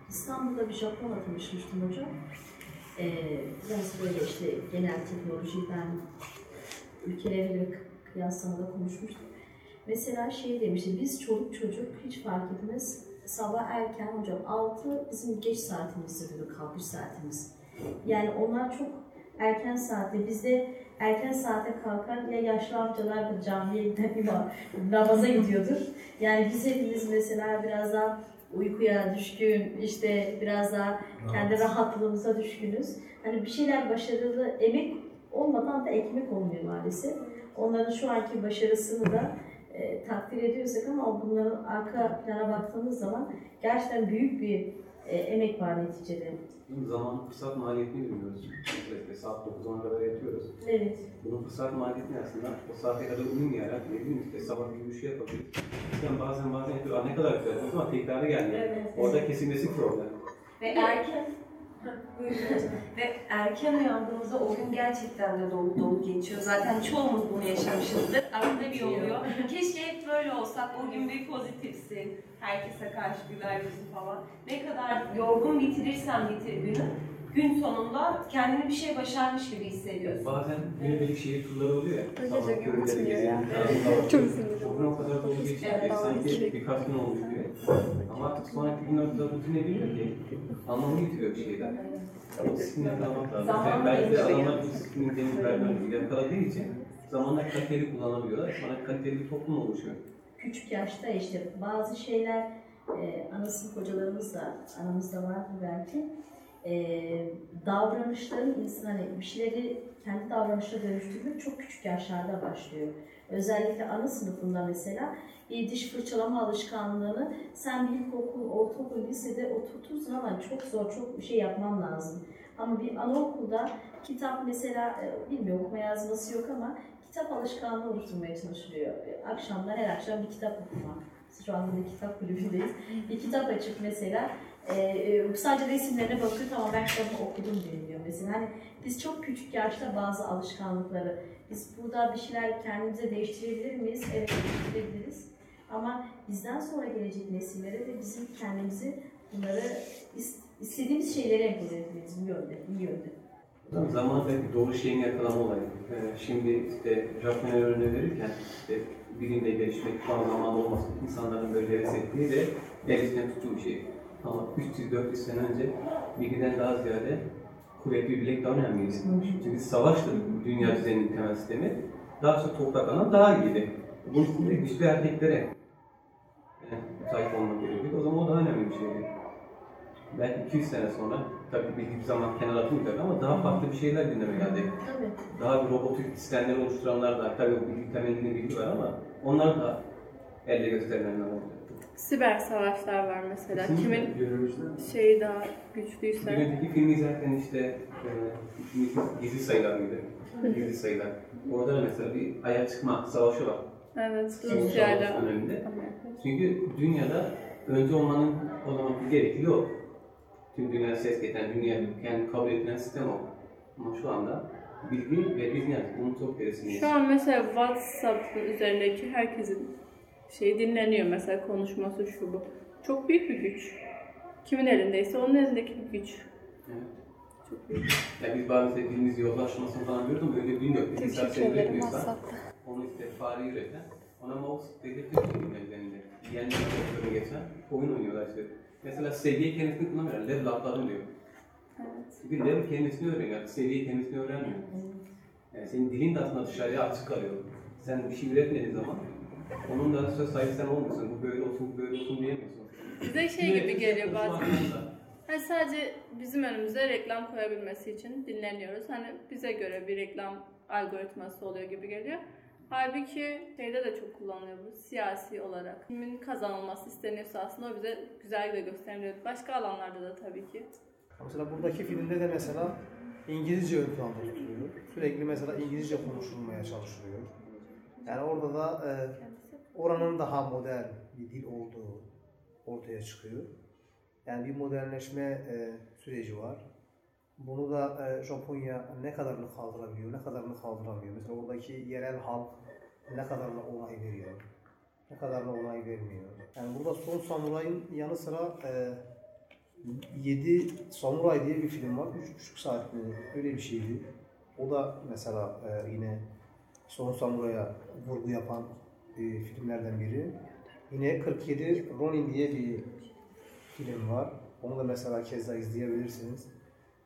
[SPEAKER 5] İstanbul'da bir Japonla tanışmıştım hocam. Ee, biraz böyle işte genel teknolojiden ülkeleriyle kı- kıyaslamada konuşmuştuk. Mesela şey demişti, biz çoluk çocuk hiç fark etmez. Sabah erken hocam 6 bizim geç saatimizdir diyor, kalkış saatimiz. Yani onlar çok erken saatte, bizde erken saate kalkan ya yaşlı amcalardır camiye giden imam, namaza gidiyordur. Yani biz hepimiz mesela biraz daha uykuya düşkün, işte biraz daha kendi rahatlığımıza düşkünüz. Hani bir şeyler başarılı, emek olmadan da ekmek olmuyor maalesef. Onların şu anki başarısını da e, takdir ediyorsak ama bunların arka plana baktığımız zaman gerçekten büyük bir e, emek var neticede.
[SPEAKER 3] Zaman fırsat maliyetini bilmiyoruz. Mesela saat 9'a kadar yatıyoruz.
[SPEAKER 5] Evet.
[SPEAKER 3] Bunun fırsat maliyeti ne aslında? O saate kadar uyumayarak ne bileyim işte sabah gibi bir şey yapabiliriz. Sen bazen bazen yapıyor, "Aa, ne kadar güzel ama tekrarı gelmiyor.
[SPEAKER 8] Evet.
[SPEAKER 3] Orada kesilmesi problem.
[SPEAKER 8] Ve erken ve erken uyandığımızda o gün gerçekten de dolu dolu geçiyor. Zaten çoğumuz bunu yaşamışızdır. Arada bir oluyor. Keşke hep böyle olsak. O gün bir pozitifsin. Herkese karşı güler yüzlü falan. Ne kadar yorgun bitirirsen bitir günü. Gün sonunda kendini bir şey başarmış gibi hissediyorsun.
[SPEAKER 3] Bazen günübirlik şehir turları oluyor ya. Sabah gezelim.
[SPEAKER 2] ya.
[SPEAKER 3] Çok
[SPEAKER 2] Çok sinir.
[SPEAKER 3] O gün o kadar dolu geçiyor
[SPEAKER 2] Evet,
[SPEAKER 3] sanki birkaç gün olmuş gibi. Ama artık sonraki günler o kadar rutine biniyor ki anlamı yitiriyor bir şeyler. O disipline kalmak lazım.
[SPEAKER 8] Zamanla
[SPEAKER 3] Yani belki de adamlar disiplini deniz vermemiz yakaladığı için zamanla kaliteli kullanabiliyorlar. Sonra kaliteli bir toplum oluşuyor.
[SPEAKER 5] küçük yaşta işte bazı şeyler e, ana sınıf hocalarımız da aramızda vardır belki. E, davranışların insan hani bir şeyleri kendi davranışına dönüştürmek çok küçük yaşlarda başlıyor. Özellikle ana sınıfında mesela bir diş fırçalama alışkanlığını sen bir ilkokul, ortaokul, lisede oturtursun ama çok zor, çok bir şey yapman lazım. Ama bir anaokulda kitap mesela, e, bilmiyorum okuma yazması yok ama kitap alışkanlığı oluşturmaya çalışılıyor. E, Akşamlar her akşam bir kitap okuma. Biz Şu anda bir kitap kulübündeyiz. Bir kitap açıp mesela e, e, sadece resimlerine bakıyor tamam ben kitabımı okudum diyor mesela. Hani biz çok küçük yaşta bazı alışkanlıkları, biz burada bir şeyler kendimize değiştirebilir miyiz? Evet değiştirebiliriz. Ama bizden sonra gelecek nesillere de bizim kendimizi bunları is- istediğimiz şeyleri empoze etmeliyiz bu yönde, iyi yönde.
[SPEAKER 3] Zaman belki doğru şeyin yakalama olayı. Ee, şimdi işte Japonya örneği verirken işte bilimde gelişmek şu an zaman olması insanların böyle heves de elisine tuttuğu bir şey. Ama 300-400 sene önce bilgiden daha ziyade kuvvetli bir bilek daha önemliydi. Çünkü savaştı dünya düzeninin temel sistemi. Daha çok toprak alan daha iyiydi. Bunun için de güçlü erkeklere yani, sahip olmak gerekiyordu. O zaman o daha önemli bir şeydi. Belki 200 sene sonra, tabii bildiğimiz zaman kenara atmayacak ama daha farklı bir şeyler gündeme geldi.
[SPEAKER 5] Tabii.
[SPEAKER 3] Daha bir robotik sistemleri oluşturanlar da, tabii o bilgi temelinde bilgi var ama onlar da elde gösterilenler oldu.
[SPEAKER 4] Siber savaşlar var mesela.
[SPEAKER 3] Kesinlikle.
[SPEAKER 4] Kimin
[SPEAKER 10] Günümüzde
[SPEAKER 4] şeyi daha güçlüyse.
[SPEAKER 3] Bir önceki filmi izlerken işte e, gizli sayılar mıydı? Gizli sayılar. Orada da mesela bir aya çıkma savaşı var.
[SPEAKER 4] Evet, Rusya'yla.
[SPEAKER 3] döneminde. Çünkü dünyada önce olmanın o zaman bir gerekli yok. Tüm dünya ses getiren, dünya kendi kabul edilen sistem o. Ama şu anda bilgi ve biz ne? Bunun çok gerisindeyiz.
[SPEAKER 4] Şu an mesela WhatsApp üzerindeki herkesin şeyi dinleniyor mesela konuşması şu bu. Çok büyük bir güç. Kimin elindeyse onun elindeki bir güç.
[SPEAKER 3] Evet.
[SPEAKER 4] Çok büyük.
[SPEAKER 3] Ya biz bazen işte dilimiz yozlaşmasını falan görüyoruz ama öyle bir yok. Biz insan seni üretmiyorsa, onu işte fareyi üreten, ona mouse dedirtiyor ki üzerinde. Yani böyle geçen oyun oynuyorlar işte. Mesela seviye kelimesini kullanmıyorlar, level atladım diyor.
[SPEAKER 4] Evet.
[SPEAKER 3] Çünkü level kelimesini öğreniyor, seviye kelimesini öğrenmiyor. Yani senin dilin de aslında dışarıya açık kalıyor. Sen bir şey üretmediğin zaman onun da söz sahibi sen olmuyorsun. Bu böyle olsun, bu böyle olsun diyemiyorsun.
[SPEAKER 4] Bize şey gibi geliyor bazen. Hani sadece bizim önümüze reklam koyabilmesi için dinleniyoruz. Hani bize göre bir reklam algoritması oluyor gibi geliyor. Halbuki şeyde de çok kullanılıyor bu siyasi olarak. Kimin kazanılması isteniyorsa aslında o bize güzel de gösteriliyor. Başka alanlarda da tabii ki.
[SPEAKER 1] Mesela buradaki filmde de mesela İngilizce ön planda tutuluyor. Sürekli mesela İngilizce konuşulmaya çalışılıyor. Yani orada da e, oranın daha modern bir dil olduğu ortaya çıkıyor. Yani bir modernleşme e, süreci var. Bunu da e, Japonya ne kadarını kaldırabiliyor, ne kadarını kaldıramıyor. Mesela oradaki yerel halk ne kadarına onay veriyor, ne kadarına onay vermiyor. Yani burada Son Samuray'ın yanı sıra e, 7 Samuray diye bir film var. 3,5 saat mi? Öyle bir şeydi. O da mesela e, yine Son Samuray'a vurgu yapan e, filmlerden biri. Yine 47 Ronin diye bir film var. Onu da mesela keza izleyebilirsiniz.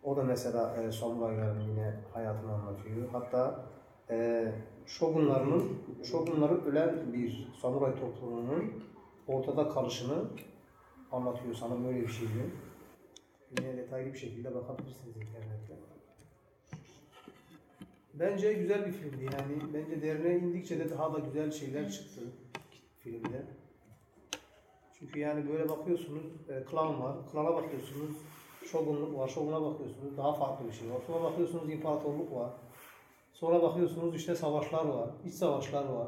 [SPEAKER 1] O da mesela e, samurayların yine hayatını anlatıyor. Hatta e, şogunlarının, şogunları ölen bir samuray toplumunun ortada kalışını anlatıyor. Sanırım öyle bir şeydi. Yine detaylı bir şekilde bakabilirsiniz internette. Bence güzel bir filmdi yani. Bence derine indikçe de daha da güzel şeyler çıktı filmde. Çünkü yani böyle bakıyorsunuz, e, klan var, klana bakıyorsunuz, şogunluk var, şoguna bakıyorsunuz, daha farklı bir şey var. Sonra bakıyorsunuz imparatorluk var. Sonra bakıyorsunuz işte savaşlar var, iç savaşlar var.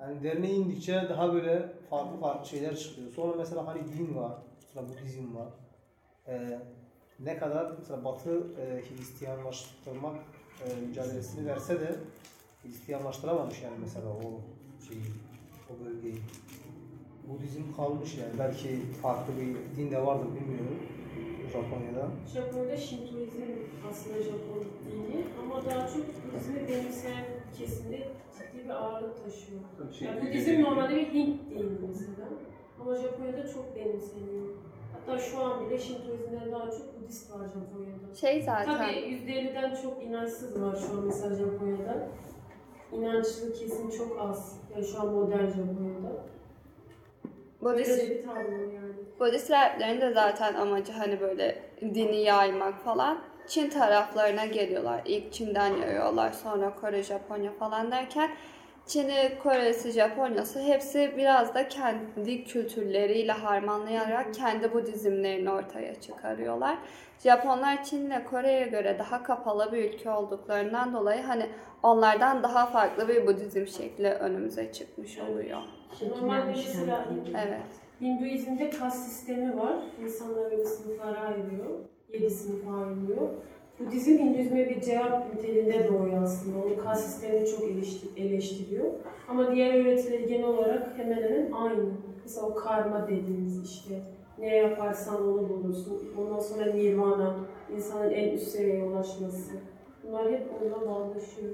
[SPEAKER 1] Yani derine indikçe daha böyle farklı farklı şeyler çıkıyor. Sonra mesela hani din var, mesela Budizm var. Ee, ne kadar mesela Batı e, Hristiyanlaştırmak e, mücadelesini verse de Hristiyanlaştıramamış yani mesela o şeyi, o bölgeyi. Budizm kalmış yani. Belki farklı bir din de vardır bilmiyorum. Japonya'da?
[SPEAKER 6] Japonya'da Shintoizm aslında Japon dini ama daha çok Budizmi benimseyen kesimde ciddi bir ağırlık taşıyor. Yani Budizm normalde bir Hint dini mesela ama Japonya'da çok benimseniyor. Hatta şu an bile Shintoizm'den daha çok Budist var Japonya'da.
[SPEAKER 2] Şey zaten
[SPEAKER 6] Tabii %50'den çok inançsız var şu an mesela Japonya'da. İnançlı kesim çok az. Yani şu an modern Japonya'da.
[SPEAKER 2] Budist,
[SPEAKER 6] Böyle bir tablo yani.
[SPEAKER 2] Budist de zaten amacı hani böyle dini yaymak falan. Çin taraflarına geliyorlar. İlk Çin'den yayıyorlar. Sonra Kore, Japonya falan derken Çin'i, Kore'si, Japonya'sı hepsi biraz da kendi kültürleriyle harmanlayarak kendi Budizmlerini ortaya çıkarıyorlar. Japonlar Çin'le Kore'ye göre daha kapalı bir ülke olduklarından dolayı hani onlardan daha farklı bir Budizm şekli önümüze çıkmış oluyor.
[SPEAKER 6] Normalde mesela
[SPEAKER 2] Evet.
[SPEAKER 6] Hinduizm'de kas sistemi var. İnsanlar böyle sınıflara ayrılıyor. Yedi sınıfa ayrılıyor. Budizm Hinduizm'e bir cevap niteliğinde doğuyor aslında. Onun kas sistemini çok eleştir- eleştiriyor. Ama diğer öğretileri genel olarak hemen hemen aynı. Mesela o karma dediğimiz işte ne yaparsan onu bulursun. Ondan sonra nirvana, insanın en üst seviyeye ulaşması. Bunlar hep onunla bağdaşıyor.